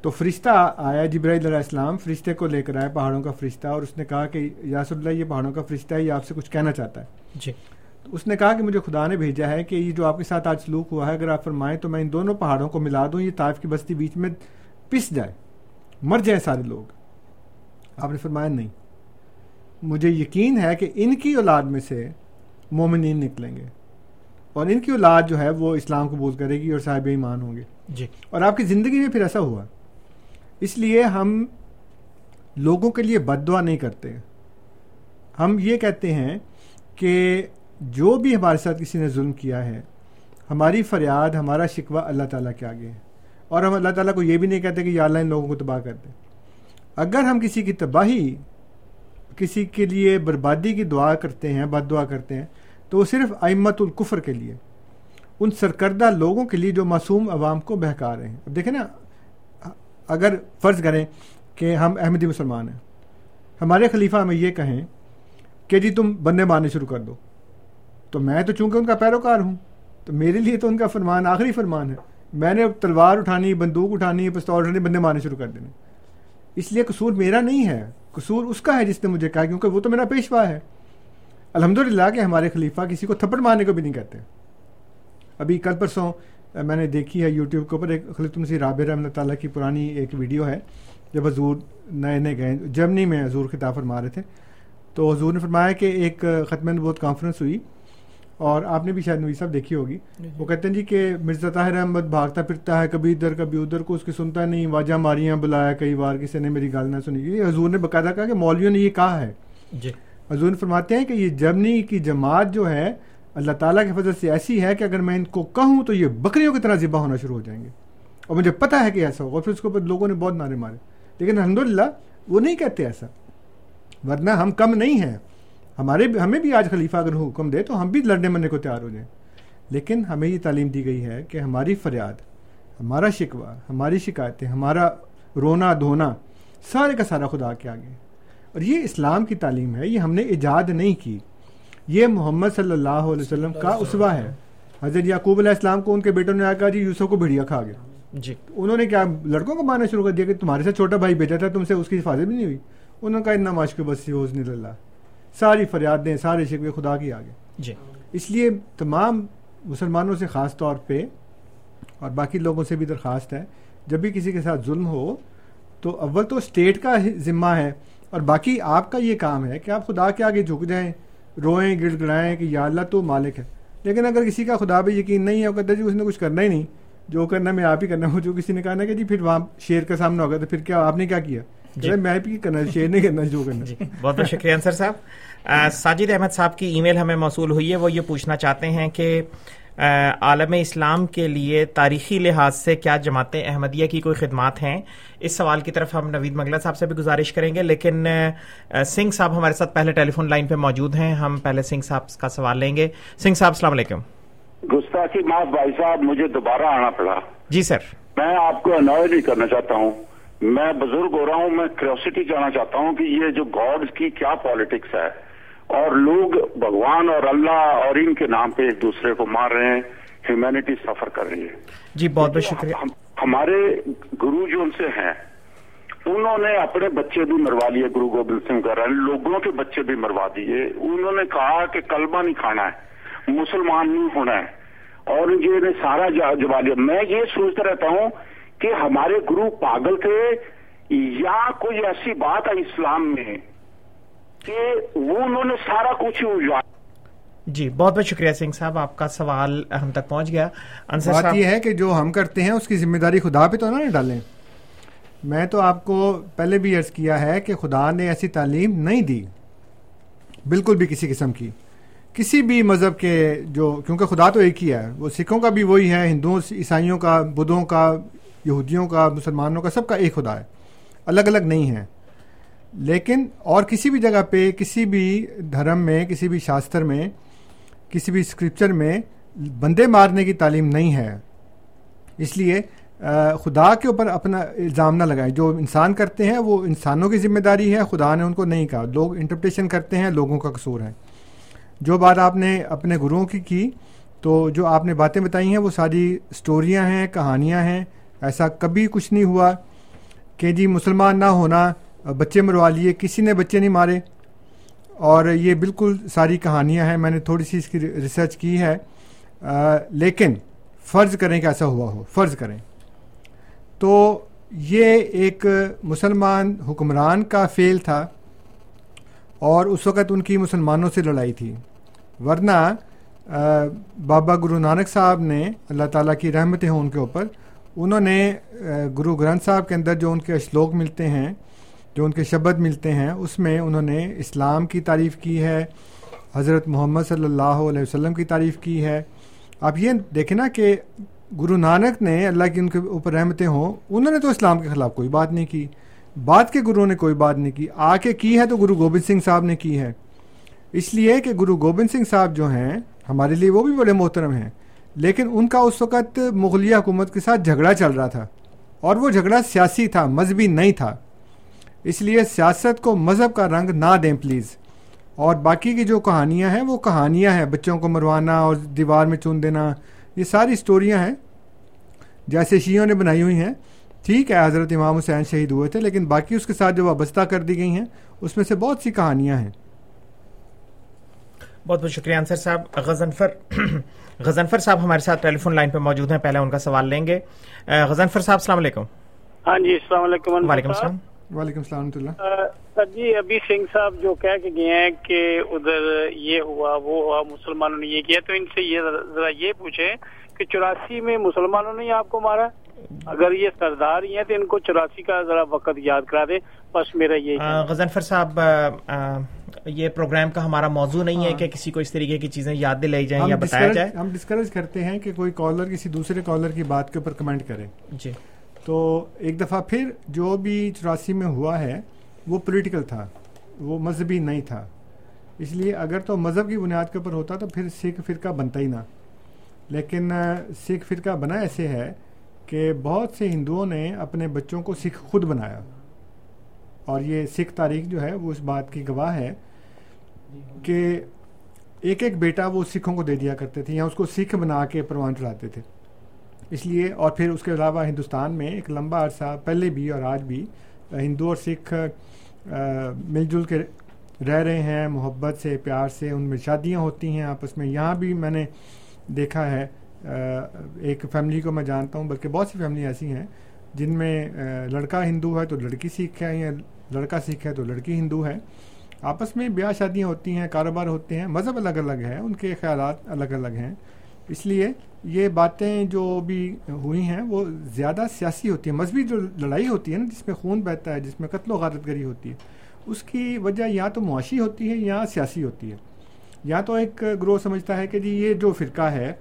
تو فرشتہ آیا جبرائیل علیہ السلام فرشتے کو لے کر آیا پہاڑوں کا فرشتہ اور اس نے کہا کہ یاس اللہ یہ پہاڑوں کا فرشتہ ہے یہ آپ سے کچھ کہنا چاہتا ہے۔ جی۔ تو اس نے کہا کہ مجھے خدا نے بھیجا ہے کہ یہ جو آپ کے ساتھ آج سلوک ہوا ہے اگر آپ فرمائیں تو میں ان دونوں پہاڑوں کو ملا دوں یہ طائف کی بستی بیچ میں پس جائے مر جائیں سارے لوگ۔ آپ نے فرمایا نہیں۔ مجھے یقین ہے کہ ان کی اولاد میں سے مومنین نکلیں گے۔ اور ان کی اولاد جو ہے وہ اسلام قبول کرے گی اور صاحب ایمان ہوں گے۔ جی۔ اور آپ کی زندگی میں پھر ایسا ہوا۔ اس لیے ہم لوگوں کے لیے بد دعا نہیں کرتے۔ ہم یہ کہتے ہیں کہ جو بھی ہمارے ساتھ کسی نے ظلم کیا ہے ہماری فریاد ہمارا شکوہ اللہ تعالیٰ کے آگے ہے۔ اور ہم اللہ تعالیٰ کو یہ بھی نہیں کہتے کہ یا اللہ ان لوگوں کو تباہ کر دیں اگر ہم کسی کی تباہی، کسی کے لیے بربادی کی دعا کرتے ہیں، بد دعا کرتے ہیں، تو وہ صرف امت القفر کے لیے، ان سرکردہ لوگوں کے لیے جو معصوم عوام کو بہکا رہے ہیں۔ اب دیکھیں نا، اگر فرض کریں کہ ہم احمدی مسلمان ہیں، ہمارے خلیفہ ہمیں یہ کہیں کہ جی تم بندے مارنے شروع کر دو۔ تو میں تو چونکہ ان کا پیروکار ہوں، تو میرے لیے تو ان کا فرمان آخری فرمان ہے۔ میں نے تلوار اٹھانی، بندوق اٹھانی، پستول اٹھانی، بندے مارنے شروع کر دینے۔ اس لیے قصور میرا نہیں ہے۔ قصور اس کا ہے جس نے مجھے کہا کیونکہ وہ تو میرا پیشوا ہے۔ الحمد للہ کہ ہمارے خلیفہ کسی کو تھپڑ مارنے کو بھی نہیں کہتے۔ ابھی کل پرسوں میں نے دیکھی ہے یوٹیوب کے اوپر ایک خلیف مسیح رابع رحمۃ تعالیٰ کی پرانی ایک ویڈیو ہے، جب حضور نئے نئے گئے، جرمنی میں حضور خطاب فرما رہے تھے۔ تو حضور نے فرمایا کہ ایک ختم نبوت کانفرنس ہوئی۔ اور آپ نے بھی شاید نوی صاحب دیکھی ہوگی۔ جی۔ وہ کہتے ہیں جی کہ مرزا طاہر احمد بھاگتا پھرتا ہے کبھی ادھر کبھی ادھر کو اس کی سنتا نہیں واجہ ماریاں بلایا کئی بار کسی نے میری گال نہ سنی۔ یہ حضور نے باقاعدہ کہا کہ مولویوں نے یہ کہا ہے۔ جی۔ حضور نے فرماتے ہیں کہ یہ جرمنی کی جماعت جو ہے اللہ تعالیٰ کے فضل سے ایسی ہے کہ اگر میں ان کو کہوں تو یہ بکریوں کی طرح ذبح ہونا شروع ہو جائیں گے۔ اور مجھے پتہ ہے کہ ایسا ہوگا پھر اس کے اوپر لوگوں نے بہت نعرے مارے۔ لیکن الحمد وہ نہیں کہتے ایسا۔ ورنہ ہم کم نہیں ہیں۔ ہمارے ہمیں بھی آج خلیفہ اگر حکم دے تو ہم بھی لڑنے مرنے کو تیار ہو جائیں۔ لیکن ہمیں یہ تعلیم دی گئی ہے کہ ہماری فریاد ہمارا شکوہ ہماری شکایتیں ہمارا رونا دھونا سارے کا سارا خدا کے آگے۔ اور یہ اسلام کی تعلیم ہے یہ ہم نے ایجاد نہیں کی۔ یہ محمد صلی اللہ علیہ وسلم کا اسوا ہے۔ حضرت یعقوب علیہ السلام کو ان کے بیٹوں نے آ کہا جی یوسف کو بھیڑیا کھا گیا۔ جی۔ انہوں نے کیا لڑکوں کو مارنا شروع کر دیا کہ تمہارے ساتھ چھوٹا بھائی بیٹا تھا تم سے اس کی حفاظت بھی نہیں ہوئی۔ انہوں نے کہا اتنا ماشق بس حوض اللہ ساری فریادیں سارے شکوے خدا کی آگے۔ جی۔ اس لیے تمام مسلمانوں سے خاص طور پہ اور باقی لوگوں سے بھی درخواست ہے جب بھی کسی کے ساتھ ظلم ہو تو اول تو اسٹیٹ کا ذمہ ہے اور باقی آپ کا یہ کام ہے کہ آپ خدا کے آگے جھک جائیں روئیں گڑ گڑائیں کہ یا اللہ تو مالک ہے۔ لیکن اگر کسی کا خدا پہ یقین نہیں ہے وہ کہتا جی اس نے کچھ کرنا ہی نہیں جو کرنا میں آپ ہی کرنا ہوں۔ جو کسی نے کہا نا کہ جی پھر وہاں شیر کا سامنا ہوگا تو پھر کیا آپ نے کیا کیا؟ میں بھی کرنا شیر نہیں کرنا جو کرنا جی۔ بہت بہت شکریہ انصر صاحب۔ ساجد احمد صاحب کی ای میل ہمیں موصول ہوئی ہے۔ وہ یہ پوچھنا چاہتے ہیں کہ عالم اسلام کے لیے تاریخی لحاظ سے کیا جماعت احمدیہ کی کوئی خدمات ہیں؟ اس سوال کی طرف ہم نوید مغلا صاحب سے بھی گزارش کریں گے لیکن سنگھ صاحب ہمارے ساتھ پہلے ٹیلی فون لائن پہ موجود ہیں۔ ہم پہلے سنگھ صاحب کا سوال لیں گے۔ سنگھ صاحب السلام علیکم۔ گستاخی معاف بھائی صاحب مجھے دوبارہ آنا پڑا۔ جی سر۔ میں آپ کو انوائے نہیں کرنا چاہتا ہوں۔ میں بزرگ ہو رہا ہوں میں کریوسٹی جانا چاہتا ہوں کہ یہ جو گاڈ کی کیا پالیٹکس ہے؟ اور لوگ بھگوان اور اللہ اور ان کے نام پہ ایک دوسرے کو مار رہے ہیں ہیومینٹی سفر کر رہی ہے۔ جی بہت بہت شکریہ۔ ہم- ہمارے گرو جو ان سے ہیں انہوں نے اپنے بچے بھی مروا لیے گرو گوبند سنگھ کر لوگوں کے بچے بھی مروا دیے۔ انہوں نے کہا کہ کلمہ نہیں کھانا ہے مسلمان نہیں ہونا ہے۔ اور یہ نے سارا جا- جوا لیا میں یہ سوچتا رہتا ہوں کہ ہمارے گرو پاگل تھے یا کوئی ایسی بات ہے اسلام میں کہ وہ انہوں نے سارا کچھ ہی اجاڑ جی بہت بہت شکریہ سنگھ صاحب آپ کا سوال ہم تک پہنچ گیا۔ انصر بات صاحب یہ ہے کہ جو ہم کرتے ہیں اس کی ذمہ داری خدا پہ تو نہ ڈالیں۔ میں تو آپ کو پہلے بھی عرض کیا ہے کہ خدا نے ایسی تعلیم نہیں دی۔ بالکل بھی کسی قسم کی۔ کسی بھی مذہب کے جو کیونکہ خدا تو ایک ہی ہے وہ سکھوں کا بھی وہی ہے ہندوؤں عیسائیوں کا بدھوں کا یہودیوں کا، مسلمانوں کا سب کا ایک خدا ہے۔ الگ الگ نہیں ہے۔ لیکن اور کسی بھی جگہ پہ، کسی بھی دھرم میں، کسی بھی شاستر میں، کسی بھی اسکرپچر میں بندے مارنے کی تعلیم نہیں ہے۔ اس لیے خدا کے اوپر اپنا الزام نہ لگائیں۔ جو انسان کرتے ہیں، وہ انسانوں کی ذمہ داری ہے۔ خدا نے ان کو نہیں کہا۔ لوگ انٹرپریشن کرتے ہیں، لوگوں کا قصور ہے۔ جو بات آپ نے اپنے گروؤں کی کی، تو جو آپ نے باتیں بتائی ہیں، وہ ساری سٹوریاں ہیں، کہانیاں ہیں۔ ایسا کبھی کچھ نہیں ہوا کہ جی مسلمان نہ ہونا بچے مروا لیے کسی نے بچے نہیں مارے۔ اور یہ بالکل ساری کہانیاں ہیں میں نے تھوڑی سی اس کی ریسرچ کی ہے۔ آ، لیکن فرض کریں کہ ایسا ہوا ہو فرض کریں۔ تو یہ ایک مسلمان حکمران کا فیل تھا اور اس وقت ان کی مسلمانوں سے لڑائی تھی۔ ورنہ آ، بابا گرو نانک صاحب نے اللہ تعالیٰ کی رحمتیں ہوں ان کے اوپر انہوں نے گرو گرنتھ صاحب کے اندر جو ان کے اشلوک ملتے ہیں، جو ان کے شبد ملتے ہیں، اس میں انہوں نے اسلام کی تعریف کی ہے، حضرت محمد صلی اللہ علیہ وسلم کی تعریف کی ہے۔ آپ یہ دیکھیں نا کہ گرو نانک نے اللہ کی ان کے اوپر رحمتیں ہوں، انہوں نے تو اسلام کے خلاف کوئی بات نہیں کی، بعد کے گرو نے کوئی بات نہیں کی آ کے کی ہے تو گرو گوبند سنگھ صاحب نے کی ہے۔ اس لیے کہ گرو گوبند سنگھ صاحب جو ہیں، ہمارے لیے وہ بھی بڑے محترم ہیں۔ لیکن ان کا اس وقت مغلیہ حکومت کے ساتھ جھگڑا چل رہا تھا اور وہ جھگڑا سیاسی تھا، مذہبی نہیں تھا۔ اس لیے سیاست کو مذہب کا رنگ نہ دیں پلیز۔ اور باقی کی جو کہانیاں ہیں، وہ کہانیاں ہیں، بچوں کو مروانا اور دیوار میں چون دینا، یہ ساری سٹوریاں ہیں۔ جیسے شیعوں نے بنائی ہوئی ہیں۔ ٹھیک ہے، حضرت امام حسین شہید ہوئے تھے، لیکن باقی اس کے ساتھ جو وابستہ کر دی گئی ہیں، اس میں سے بہت سی کہانیاں ہیں۔ بہت بہت شکریہ انصر صاحب۔ غزنفر غزنفر صاحب ہمارے ساتھ ٹیلی فون لائن پہ موجود ہیں پہلے ان کا سوال لیں گے۔ غزنفر صاحب السلام علیکم۔ ہاں جی السلام علیکم وعلیکم۔ السلام۔ وعلیکم السلام اللہ۔ سر جی ابھی سنگھ صاحب جو کہہ کے گئے ہیں کہ ادھر یہ ہوا وہ ہوا مسلمانوں نے یہ کیا تو ان سے یہ ذرا یہ پوچھیں کہ چوراسی میں مسلمانوں نے آپ کو مارا؟ اگر یہ سردار ہی ہیں تو ان کو چوراسی کا ذرا وقت یاد کرا دیں۔ بس میرا یہ غزنفر صاحب یہ پروگرام کا ہمارا موضوع نہیں ہے کہ کسی کو اس طریقے کی چیزیں یاد دلائی جائیں یا بتایا جائے۔ ہم ڈسکریج کرتے ہیں کہ کوئی کالر کسی دوسرے کالر کی بات کے اوپر کمنٹ کرے۔ جی۔ تو ایک دفعہ پھر جو بھی چوراسی میں ہوا ہے وہ پولیٹیکل تھا وہ مذہبی نہیں تھا۔ اس لیے اگر تو مذہب کی بنیاد کے اوپر ہوتا تو پھر سکھ فرقہ بنتا ہی نہ۔ لیکن سکھ فرقہ بنا ایسے ہے کہ بہت سے ہندوؤں نے اپنے بچوں کو سکھ خود بنایا۔ اور یہ سکھ تاریخ جو ہے وہ اس بات کی گواہ ہے کہ ایک ایک بیٹا وہ سکھوں کو دے دیا کرتے تھے یا اس کو سکھ بنا کے پروان چڑھاتے تھے۔ اس لیے اور پھر اس کے علاوہ ہندوستان میں ایک لمبا عرصہ پہلے بھی اور آج بھی ہندو اور سکھ مل جل کے رہ رہے ہیں، محبت سے، پیار سے، ان میں شادیاں ہوتی ہیں آپس میں۔ یہاں بھی میں نے دیکھا ہے ایک فیملی کو میں جانتا ہوں، بلکہ بہت سی فیملی ایسی ہیں جن میں لڑکا ہندو ہے تو لڑکی سکھ ہے یا لڑکا سکھ ہے تو لڑکی ہندو ہے۔ آپس میں بیاہ شادیاں ہوتی ہیں، کاروبار ہوتے ہیں، مذہب الگ الگ ہے، ان کے خیالات الگ الگ ہیں۔ اس لیے یہ باتیں جو بھی ہوئی ہیں، وہ زیادہ سیاسی ہوتی ہیں، مذہبی جو لڑائی ہوتی ہے نا، جس میں خون بہتا ہے، جس میں قتل و غارت گری ہوتی ہے۔ اس کی وجہ یا تو معاشی ہوتی ہے یا سیاسی ہوتی ہے۔ یا تو ایک گروہ سمجھتا ہے کہ جی یہ جو فرقہ ہے،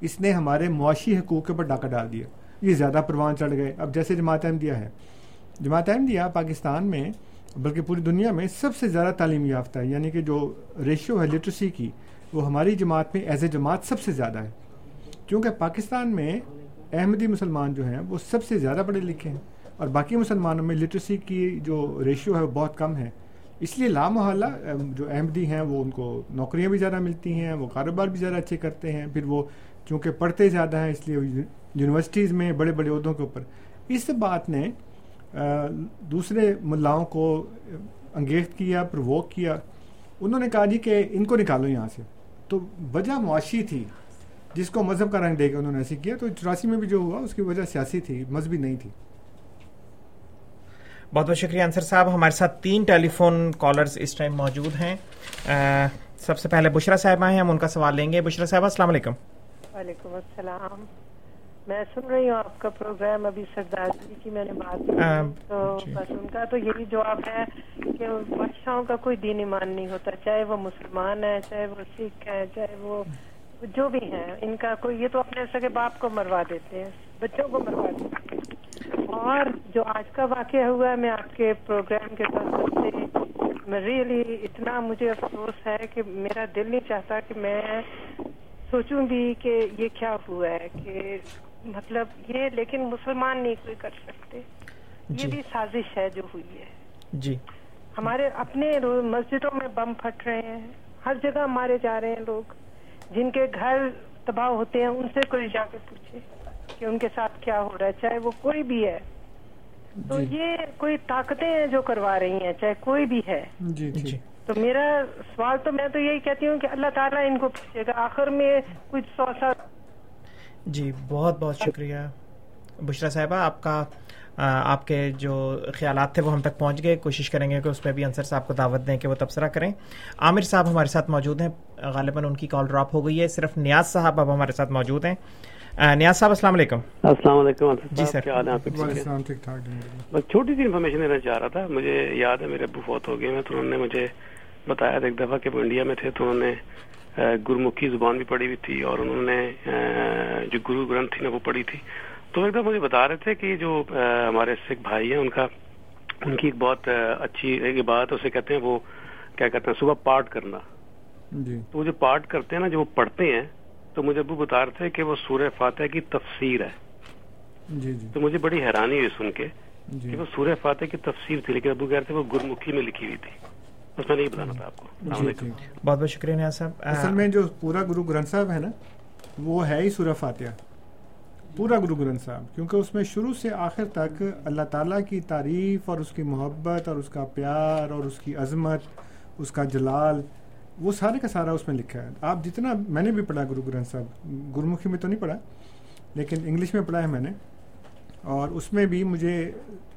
اس نے ہمارے معاشی حقوق کے اوپر ڈاکہ ڈال دیا۔ یہ زیادہ پروان چڑھ گئے۔ اب جیسے جماعت احمدیہ ہے۔ جماعت احمدیہ پاکستان میں بلکہ پوری دنیا میں سب سے زیادہ تعلیم یافتہ ہے یعنی کہ جو ریشو ہے لٹریسی کی، وہ ہماری جماعت میں ایز اے جماعت سب سے زیادہ ہے۔ کیونکہ پاکستان میں احمدی مسلمان جو ہیں، وہ سب سے زیادہ پڑھے لکھے ہیں اور باقی مسلمانوں میں لٹریسی کی جو ریشیو ہے، وہ بہت کم ہے۔ اس لیے لامحالہ جو احمدی ہیں، وہ ان کو نوکریاں بھی زیادہ ملتی ہیں، وہ کاروبار بھی زیادہ اچھے کرتے ہیں، پھر وہ چونکہ پڑھتے زیادہ ہیں، اس لیے یونیورسٹیز میں بڑے بڑے عہدوں کے اوپر۔ اس بات نے دوسرے ملاؤں کو انگیخت کیا پرووک کیا۔ انہوں نے کہا جی کہ ان کو نکالو یہاں سے۔ تو وجہ معاشی تھی جس کو مذہب کا رنگ دے کے انہوں نے ایسے کیا تو چوراسی میں بھی جو ہوا اس کی وجہ سیاسی تھی مذہبی نہیں تھی۔ بہت بہت شکریہ انصر صاحب۔ ہمارے ساتھ تین ٹیلی فون کالرز اس ٹائم موجود ہیں۔ سب سے پہلے بشرا صاحبہ ہیں ہم ان کا سوال لیں گے۔ بشرا صاحبہ السلام علیکم۔ وعلیکم السلام۔ میں سن رہی ہوں آپ کا پروگرام ابھی سردار جی کی میں نے بات تو جی۔ بس ان کا تو یہی جواب ہے کہ بادشاہوں کا کوئی دین ایمان نہیں ہوتا چاہے وہ مسلمان ہے چاہے وہ سکھ ہیں چاہے وہ جو بھی ہیں ان کا کوئی یہ تو اپنے سگے باپ کو مروا دیتے ہیں بچوں کو مروا دیتے ہیں اور جو آج کا واقعہ ہوا ہے میں آپ کے پروگرام کے تعلق سے میں ریئلی اتنا مجھے افسوس ہے کہ میرا دل نہیں چاہتا کہ میں سوچوں بھی کہ یہ کیا ہوا ہے کہ مطلب یہ لیکن مسلمان نہیں کوئی کر سکتے۔ یہ جی۔ بھی سازش ہے جو ہوئی ہے۔ جی۔ ہمارے اپنے مسجدوں میں بم پھٹ رہے ہیں۔ ہر جگہ مارے جا رہے ہیں لوگ۔ جن کے گھر تباہ ہوتے ہیں ان سے کوئی جا کے پوچھے کہ ان کے ساتھ کیا ہو رہا ہے چاہے وہ کوئی بھی ہے۔ تو جی۔ یہ کوئی طاقتیں ہیں جو کروا رہی ہیں چاہے کوئی بھی ہے۔ جی جی۔ تو میرا سوال تو میں تو یہی کہتی ہوں کہ اللہ تعالیٰ ان کو پوچھے گا۔ آخر میں کچھ سو سال جی بہت بہت شکریہ۔ بشرا صاحبہ آپ کا آپ کے جو خیالات تھے وہ ہم تک پہنچ گئے۔ کوشش کریں گے کہ اس پہ بھی انصر صاحب کو دعوت دیں کہ وہ تبصرہ کریں۔ عامر صاحب ہمارے ساتھ موجود ہیں۔ غالباً ان کی کال ڈراپ ہو گئی ہے۔ صرف نیاز صاحب اب ہمارے ساتھ موجود ہیں۔ نیاز صاحب السلام علیکم۔ السلام علیکم جی سر۔ بس چھوٹی سی انفارمیشن دینا چاہ رہا تھا۔ مجھے یاد ہے میرے ابو فوت ہو گئے میں تو انہوں نے مجھے بتایا تھا ایک دفعہ کہ وہ انڈیا میں تھے۔ تو انہوں نے گرمکھی زبان بھی پڑھی ہوئی تھی اور انہوں نے جو گرو گرنتھ تھی نا وہ پڑھی تھی۔ تو ایک دم مجھے بتا رہے تھے کہ جو ہمارے سکھ بھائی ہیں ان کا ان کی ایک بہت اچھی ایک بات اسے کہتے ہیں وہ کیا کہتے ہیں صبح پارٹ کرنا۔ جی۔ تو وہ جو پارٹ کرتے ہیں نا جو وہ پڑھتے ہیں تو مجھے ابو بتا رہے تھے کہ وہ سورہ فاتح کی تفسیر ہے۔ جی جی۔ تو مجھے بڑی حیرانی ہوئی سن کے جی۔ کہ وہ سورہ فاتح کی تفسیر تھی لیکن ابو کہہ رہے تھے وہ گرمکھی میں لکھی ہوئی تھی۔ بس میں نہیں بتانا تھا آپ کو۔ جی جی بہت بہت شکریہ نیاز صاحب۔ اصل میں جو پورا گرو گرنتھ صاحب ہے نا وہ ہے ہی سورہ فاتحہ۔ پورا گرو گرنتھ صاحب کیونکہ اس میں شروع سے آخر تک اللہ تعالیٰ کی تعریف اور اس کی محبت اور اس کا پیار اور اس کی عظمت اس کا جلال وہ سارے کا سارا اس میں لکھا ہے۔ آپ جتنا میں نے بھی پڑھا گرو گرنتھ صاحب۔ گرمکھی میں تو نہیں پڑھا لیکن انگلش میں پڑھا ہے میں نے۔ اور اس میں بھی مجھے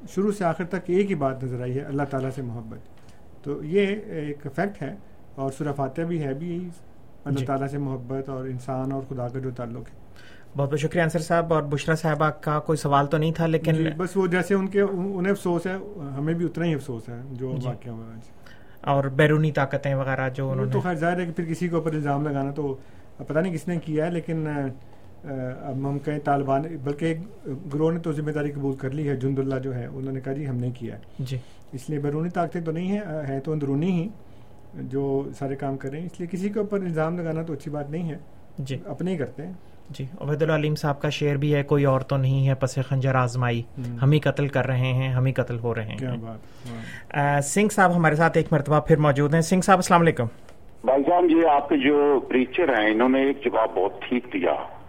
شروع سے آخر تک ایک ہی بات نظر آئی ہے اللہ تعالیٰ سے محبت۔ تو یہ ایک فیکٹ ہے اور سورہ فاتح بھی ہے بھی اللہ جی۔ تعالیٰ سے محبت اور انسان اور خدا کا جو تعلق ہے۔ بہت بہت شکریہ انصر صاحب اور بشرا صاحبہ کا کوئی سوال تو نہیں تھا لیکن جی بس وہ جیسے ان کے انہیں افسوس ہے ہمیں بھی اتنا ہی افسوس ہے جو جی۔ واقعہ ہوا ہے۔ اور بیرونی طاقتیں وغیرہ جو انہوں نے تو خیر ظاہر ہے کہ پھر کسی کے اوپر الزام لگانا تو پتہ نہیں کس نے کیا ہے لیکن اب ہم کہیں طالبان بلکہ ایک گروہ نے تو ذمہ داری قبول کر لی ہے جند اللہ جو ہے انہوں نے کہا جی ہم نے کیا ہے۔ جی۔ اس لیے بیرونی طاقتیں تو نہیں ہیں ہیں تو اندرونی ہی جو سارے کام کر رہے ہیں۔ اس لیے کسی کے اوپر الزام لگانا تو اچھی بات نہیں ہے۔ جی۔ اپنے ہی کرتے ہیں۔ جی عبید العلیم صاحب کا شعر بھی ہے کوئی اور تو نہیں ہے پس خنجر آزمائی۔ ہم۔ ہی قتل کر رہے ہیں ہم ہی قتل ہو رہے ہیں۔ سنگھ صاحب ہمارے ساتھ ایک مرتبہ پھر موجود ہیں۔ سنگھ صاحب السلام علیکم۔ بھائی صاحب یہ آپ کے جو پریچر ہیں انہوں نے ایک جواب بہت ٹھیک دیا۔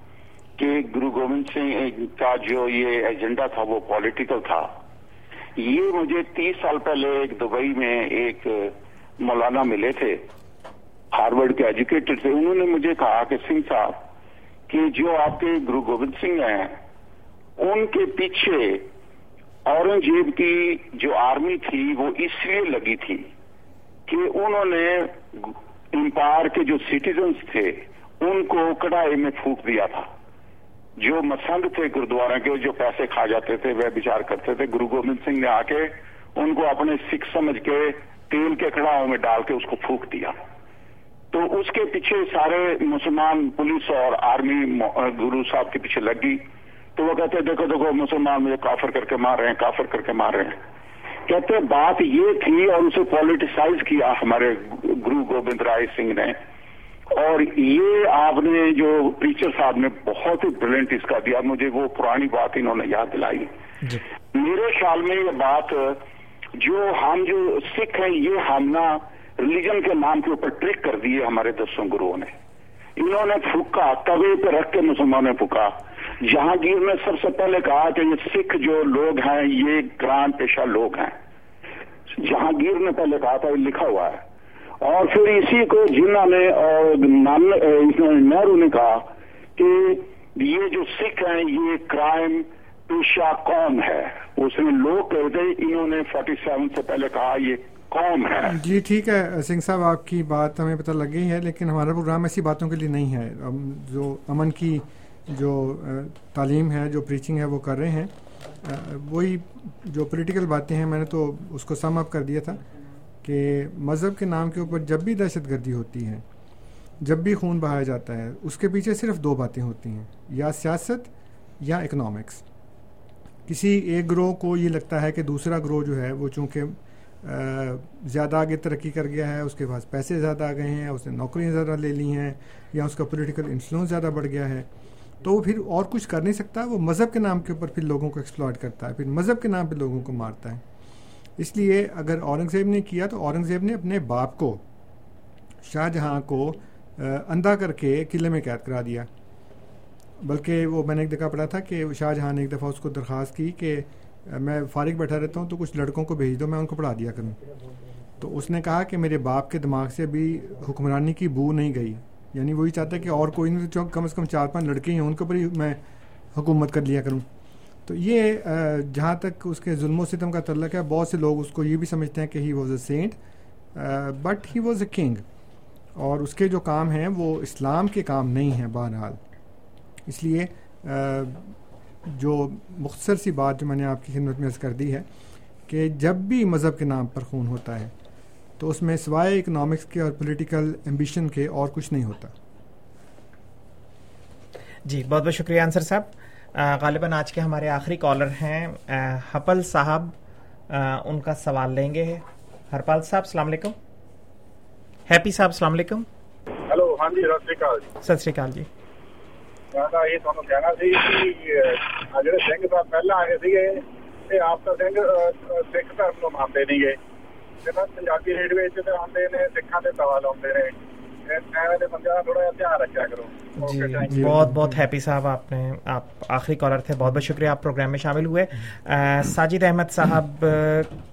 کہ گرو گوبند سنگھ کا جو یہ ایجنڈا تھا وہ پولیٹیکل تھا۔ یہ مجھے تیس سال پہلے ایک دبئی میں ایک مولانا ملے تھے ہارورڈ کے ایجوکیٹڈ تھے۔ انہوں نے مجھے کہا کہ سنگھ صاحب، کہ جو آپ کے گرو گوبند سنگھ ہیں، ان کے پیچھے اورنگزیب کی جو آرمی تھی، وہ اس لیے لگی تھی کہ انہوں نے امپائر کے جو سٹیزنز تھے، ان کو کڑھائی میں پھونک دیا تھا۔ جو مسنگ تھے گرودوارا کے، جو پیسے کھا جاتے تھے، وہ بچار کرتے تھے، گرو گوبند سنگھ نے آ کے ان کو اپنے سکھ سمجھ کے تیل کے کڑاؤں میں ڈال کے اس کو پھونک دیا۔ تو اس کے پیچھے سارے مسلمان پولیس اور آرمی گرو صاحب کے پیچھے لگ گئی۔ تو وہ کہتے دیکھو دیکھو، مسلمان مجھے کافر کر کے مار رہے ہیں، کافر کر کے مار رہے ہیں۔ کہتے بات یہ تھی اور اسے پولیٹیسائز کیا ہمارے گرو گوبند رائے سنگھ نے۔ اور یہ آپ نے جو ٹیچر صاحب نے بہت ہی بریلنٹ اس کا دیا مجھے وہ پرانی بات انہوں نے یاد دلائی۔ میرے خیال میں یہ بات جو ہم جو سکھ ہیں یہ ہم نا ریلیجن کے نام کے اوپر ٹرک کر دیے ہمارے دسوں گروہوں نے۔ انہوں نے پھکا توے پہ رکھ کے مسلمانوں نے پھکا جہانگیر نے سب سے پہلے کہا کہ یہ سکھ جو لوگ ہیں یہ گران پیشہ لوگ ہیں۔ جہانگیر نے پہلے کہا تھا یہ لکھا ہوا ہے۔ اور پھر اسی کو جنہوں نے اور نہرو نے کہا کہ یہ جو سکھ ہیں، یہ کرائم پیشہ قوم ہے۔ اس نے لوگ کہتے انہوں نے فورٹی سیون سے پہلے کہا یہ قوم ہے۔ جی ٹھیک ہے، سنگھ صاحب، آپ کی بات ہمیں پتہ لگ گئی ہے، لیکن ہمارا پروگرام ایسی باتوں کے لیے نہیں ہے۔ جو امن کی جو تعلیم ہے، جو پریچنگ ہے، وہ کر رہے ہیں۔ وہی جو پولیٹیکل باتیں ہیں، میں نے تو اس کو سم اپ کر دیا تھا۔ کہ مذہب کے نام کے اوپر جب بھی دہشت گردی ہوتی ہے جب بھی خون بہایا جاتا ہے، اس کے پیچھے صرف دو باتیں ہوتی ہیں، یا سیاست یا اکنامکس کسی ایک گروہ کو یہ لگتا ہے کہ دوسرا گروہ جو ہے، وہ چونکہ زیادہ آگے ترقی کر گیا ہے، اس کے پاس پیسے زیادہ آ گئے ہیں، اس نے نوکریاں زیادہ لے لی ہیں، یا اس کا پولیٹیکل انفلوئنس زیادہ بڑھ گیا ہے، تو وہ پھر اور کچھ کر نہیں سکتا، وہ مذہب کے نام کے اوپر پھر لوگوں کو ایکسپلائٹ کرتا ہے، پھر مذہب کے نام پہ لوگوں کو مارتا ہے۔ اس لیے اگر اورنگزیب نے کیا تو اورنگزیب نے اپنے باپ کو شاہ جہاں کو اندھا کر کے قلعے میں قید کرا دیا۔ بلکہ وہ، میں نے ایک دفعہ پڑھا تھا کہ شاہ جہاں نے ایک دفعہ اس کو درخواست کی کہ میں فارغ بیٹھا رہتا ہوں تو کچھ لڑکوں کو بھیج دو، میں ان کو پڑھا دیا کروں۔ تو اس نے کہا کہ میرے باپ کے دماغ سے بھی حکمرانی کی بو نہیں گئی۔ یعنی وہی چاہتا ہے کہ اور کوئی نہیں کم از کم چار پانچ لڑکے ہیں ان کے اوپر ہی میں حکومت کر لیا کروں۔ تو یہ جہاں تک اس کے ظلم و ستم کا تعلق ہے، بہت سے لوگ اس کو یہ بھی سمجھتے ہیں کہ he was a saint but he was a king اور اس کے جو کام ہیں، وہ اسلام کے کام نہیں ہیں بہرحال. اس لیے جو مختصر سی بات جو میں نے آپ کی خدمت میں عرض کر دی ہے کہ جب بھی مذہب کے نام پر خون ہوتا ہے، تو اس میں سوائے اکنامکس کے اور پولیٹیکل ایمبیشن کے اور کچھ نہیں ہوتا. جی بہت بہت شکریہ انصر صاحب. غالباً آج کے ہمارے آخری کالر ہیں ہپل صاحب ان کا سوال لیں گے ہرپال صاحب السلام علیکم۔ ہیپی صاحب السلام علیکم۔ ہلو ہاں جی ست شری اکال جی۔ یہ تمہیں کہنا سی جڑے سنگھ صاحب پہلے آئے تھے آپ تو سنگھ سکھ دھرم کو مانتے نہیں گئے پنجابی ریڈیو آتے نے سکھان کے سوال آتے ہیں جی بہت بہت ہیپی صاحب آپ نے آپ آخری کالر تھے۔ بہت بہت شکریہ آپ پروگرام میں شامل ہوئے۔ ساجد احمد صاحب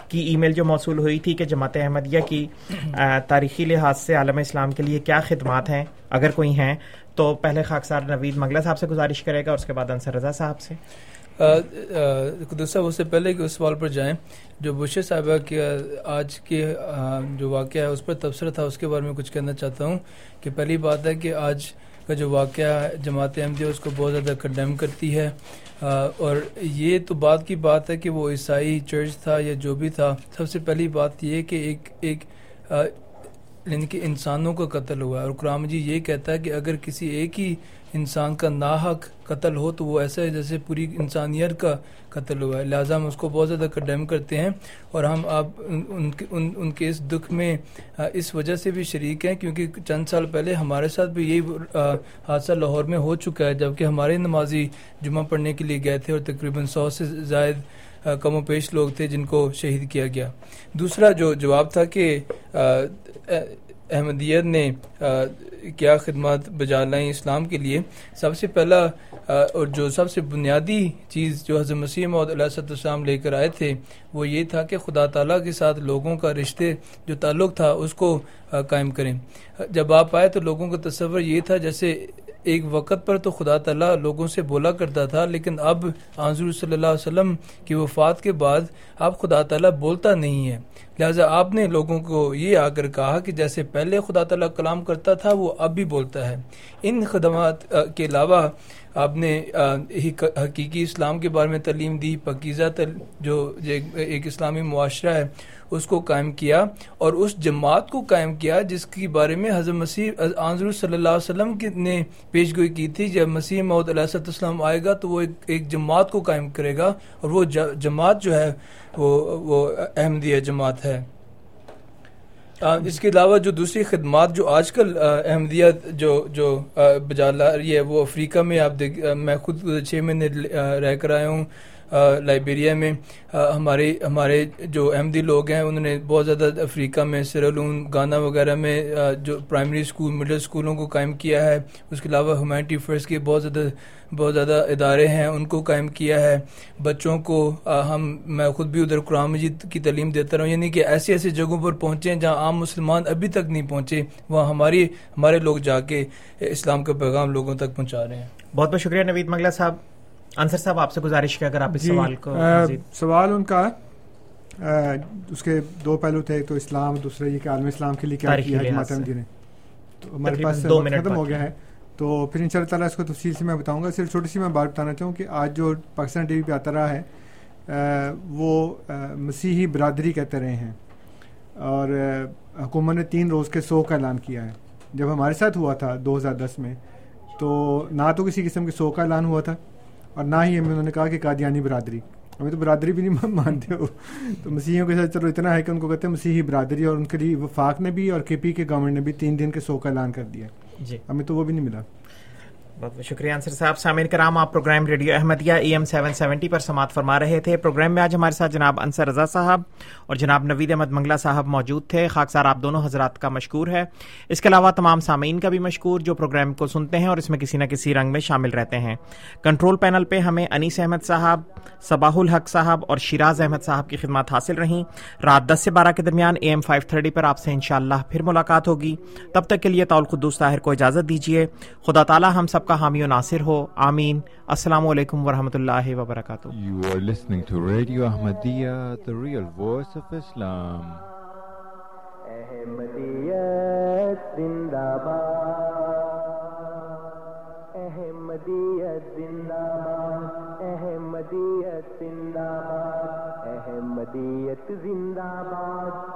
کی ای میل جو موصول ہوئی تھی کہ جماعت احمدیہ کی تاریخی لحاظ سے عالم اسلام کے لیے کیا خدمات ہیں؟ اگر کوئی ہیں تو پہلے خاکسار نوید منگلہ صاحب سے گزارش کرے گا اس کے بعد انصر رضا صاحب سے۔ قدس صاحب، اس سے پہلے کہ اس سوال پر جائیں، جو بشے صاحبہ کے آج کے جو واقعہ ہے، اس پر تبصرہ تھا، اس کے بارے میں کچھ کہنا چاہتا ہوں کہ پہلی بات ہے کہ آج کا جو واقعہ ہے جماعت احمدیہ اس کو بہت زیادہ کنڈیم کرتی ہے۔ اور یہ تو بات کی بات ہے کہ وہ عیسائی چرچ تھا یا جو بھی تھا۔ سب سے پہلی بات یہ کہ ایک ایک یعنی کہ انسانوں کا قتل ہوا ہے۔ اور قرآن جی یہ کہتا ہے کہ اگر کسی ایک ہی انسان کا ناحق قتل ہو تو وہ ایسا ہے جیسے پوری انسانیت کا قتل ہوا ہے۔ لہٰذا ہم اس کو بہت زیادہ کنڈیم کرتے ہیں اور ہم اب ان ان, ان کے اس دکھ میں اس وجہ سے بھی شریک ہیں کیونکہ چند سال پہلے ہمارے ساتھ بھی یہی حادثہ لاہور میں ہو چکا ہے۔ جبکہ ہمارے نمازی جمعہ پڑھنے کے لیے گئے تھے اور تقریباً سو سے زائد کم و پیش لوگ تھے جن کو شہید کیا گیا۔ دوسرا جو جواب تھا کہ احمدیت نے کیا خدمات بجا لائیں اسلام کے لیے؟ سب سے پہلا اور جو سب سے بنیادی چیز جو حضرت مسیح محمد علیہ السلام لے کر آئے تھے، وہ یہ تھا کہ خدا تعالیٰ کے ساتھ لوگوں کا رشتے جو تعلق تھا اس کو قائم کریں۔ جب آپ آئے تو لوگوں کا تصور یہ تھا جیسے ایک وقت پر تو خدا تعالیٰ لوگوں سے بولا کرتا تھا، لیکن اب حضور صلی اللہ علیہ وسلم کی وفات کے بعد اب خدا تعالیٰ بولتا نہیں ہے۔ لہٰذا آپ نے لوگوں کو یہ آ کر کہا کہ جیسے پہلے خدا تعالیٰ کلام کرتا تھا، وہ اب بھی بولتا ہے۔ ان خدمات کے علاوہ آپ نے حقیقی اسلام کے بارے میں تعلیم دی پکیزہ جو ایک اسلامی معاشرہ ہے، اس کو قائم کیا اور اس جماعت کو قائم کیا جس کے بارے میں حضرت مسیح حضر صلی اللہ علیہ وسلم نے پیش گوئی کی تھی۔ جب مسیح محدود علیہ السلام آئے گا تو وہ ایک جماعت کو قائم کرے گا اور وہ جماعت جو ہے وہ وہ احمدیہ جماعت ہے۔ اس کے علاوہ جو دوسری خدمات جو آج کل احمدیہ جو جو بجا لا رہی ہے، وہ افریقہ میں آپ دیکھ میں خود چھ مہینے رہ کر آیا ہوں۔ لائبیریا میں ہمارے ہمارے جو احمدی لوگ ہیں، انہوں نے بہت زیادہ افریقہ میں سرلون گانا وغیرہ میں جو پرائمری اسکول مڈل اسکولوں کو قائم کیا ہے، اس کے علاوہ ہیومینٹی فرسٹ کے بہت زیادہ بہت زیادہ ادارے ہیں، ان کو قائم کیا ہے، بچوں کو ہم، میں خود بھی ادھر قرآن مجید کی تعلیم دیتا رہا ہوں یعنی کہ ایسی ایسی جگہوں پر پہنچے جہاں عام مسلمان ابھی تک نہیں پہنچے، وہاں ہماری، ہمارے لوگ جا کے اسلام کا پیغام لوگوں تک پہنچا رہے ہیں۔ بہت بہت شکریہ نوید منگلا صاحب۔ انصر صاحب آپ سے گزارش کیا اگر آپ اس جی، سوال کو سوال ان کا اس کے دو پہلو تھے تو اسلام دوسرے یہ کہ عالم اسلام کے لیے کیا کیا جماعت احمدی نے۔ تو ہمارے پاس ختم ہو گیا ہے۔ تو پھر ان شاء اللہ تعالیٰ اس کو تفصیل سے میں بتاؤں گا۔ صرف چھوٹی سی میں بات بتانا چاہوں کہ آج جو پاکستان ٹی وی پہ آتا رہا ہے وہ مسیحی برادری کہتے رہے ہیں۔ اور حکومت نے تین روز کے سو کا اعلان کیا ہے۔ جب ہمارے ساتھ ہوا تھا دو ہزار دس میں تو نہ تو کسی قسم کے سو کا اعلان ہوا تھا۔ اور نہ ہی ہمیں انہوں نے کہا کہ قادیانی برادری۔ ہمیں تو برادری بھی نہیں مانتے ہو۔ تو مسیحیوں کے ساتھ چلو اتنا ہے کہ ان کو کہتے ہیں مسیحی برادری اور ان کے لیے وفاق نے بھی اور کے پی کے گورنمنٹ نے بھی تین دن کے سو کا اعلان کر دیا۔ جی۔ ہمیں تو وہ بھی نہیں ملا۔ بہت بہت شکریہ انصر صاحب. سامعین کرام، آپ programme radio Ahmadiyya A M seven seventy پر سماعت فرما رہے تھے. پروگرام میں آج ہمارے ساتھ جناب انصر رضا صاحب اور جناب نوید احمد منگلا صاحب موجود تھے. خاکسار، آپ دونوں حضرات کا مشکور ہے. اس کے علاوہ تمام سامعین کا بھی مشکور جو پروگرام کو سنتے ہیں اور اس میں کسی نہ کسی رنگ میں شامل رہتے ہیں. کنٹرول پینل پہ ہمیں انیس احمد صاحب، صباح الحق صاحب اور شیراز احمد صاحب کی خدمات حاصل رہیں. رات دس سے بارہ کے درمیان اے ایم فائیو تھرٹی پر آپ سے انشاءاللہ پھر ملاقات ہوگی. تب تک کے لیے طول قدوس طاہر کو اجازت دیجیے خدا تعالیٰ ہم سب کا حامی و ناصر ہو۔ آمین۔ السلام علیکم ورحمۃ اللہ وبرکاتہ۔ You are listening to Radio Ahmadiyya, the real voice of Islam. احمدیت زندہ باد احمدیت زندہ باد احمدیت زندہ باد احمدیت زندہ باد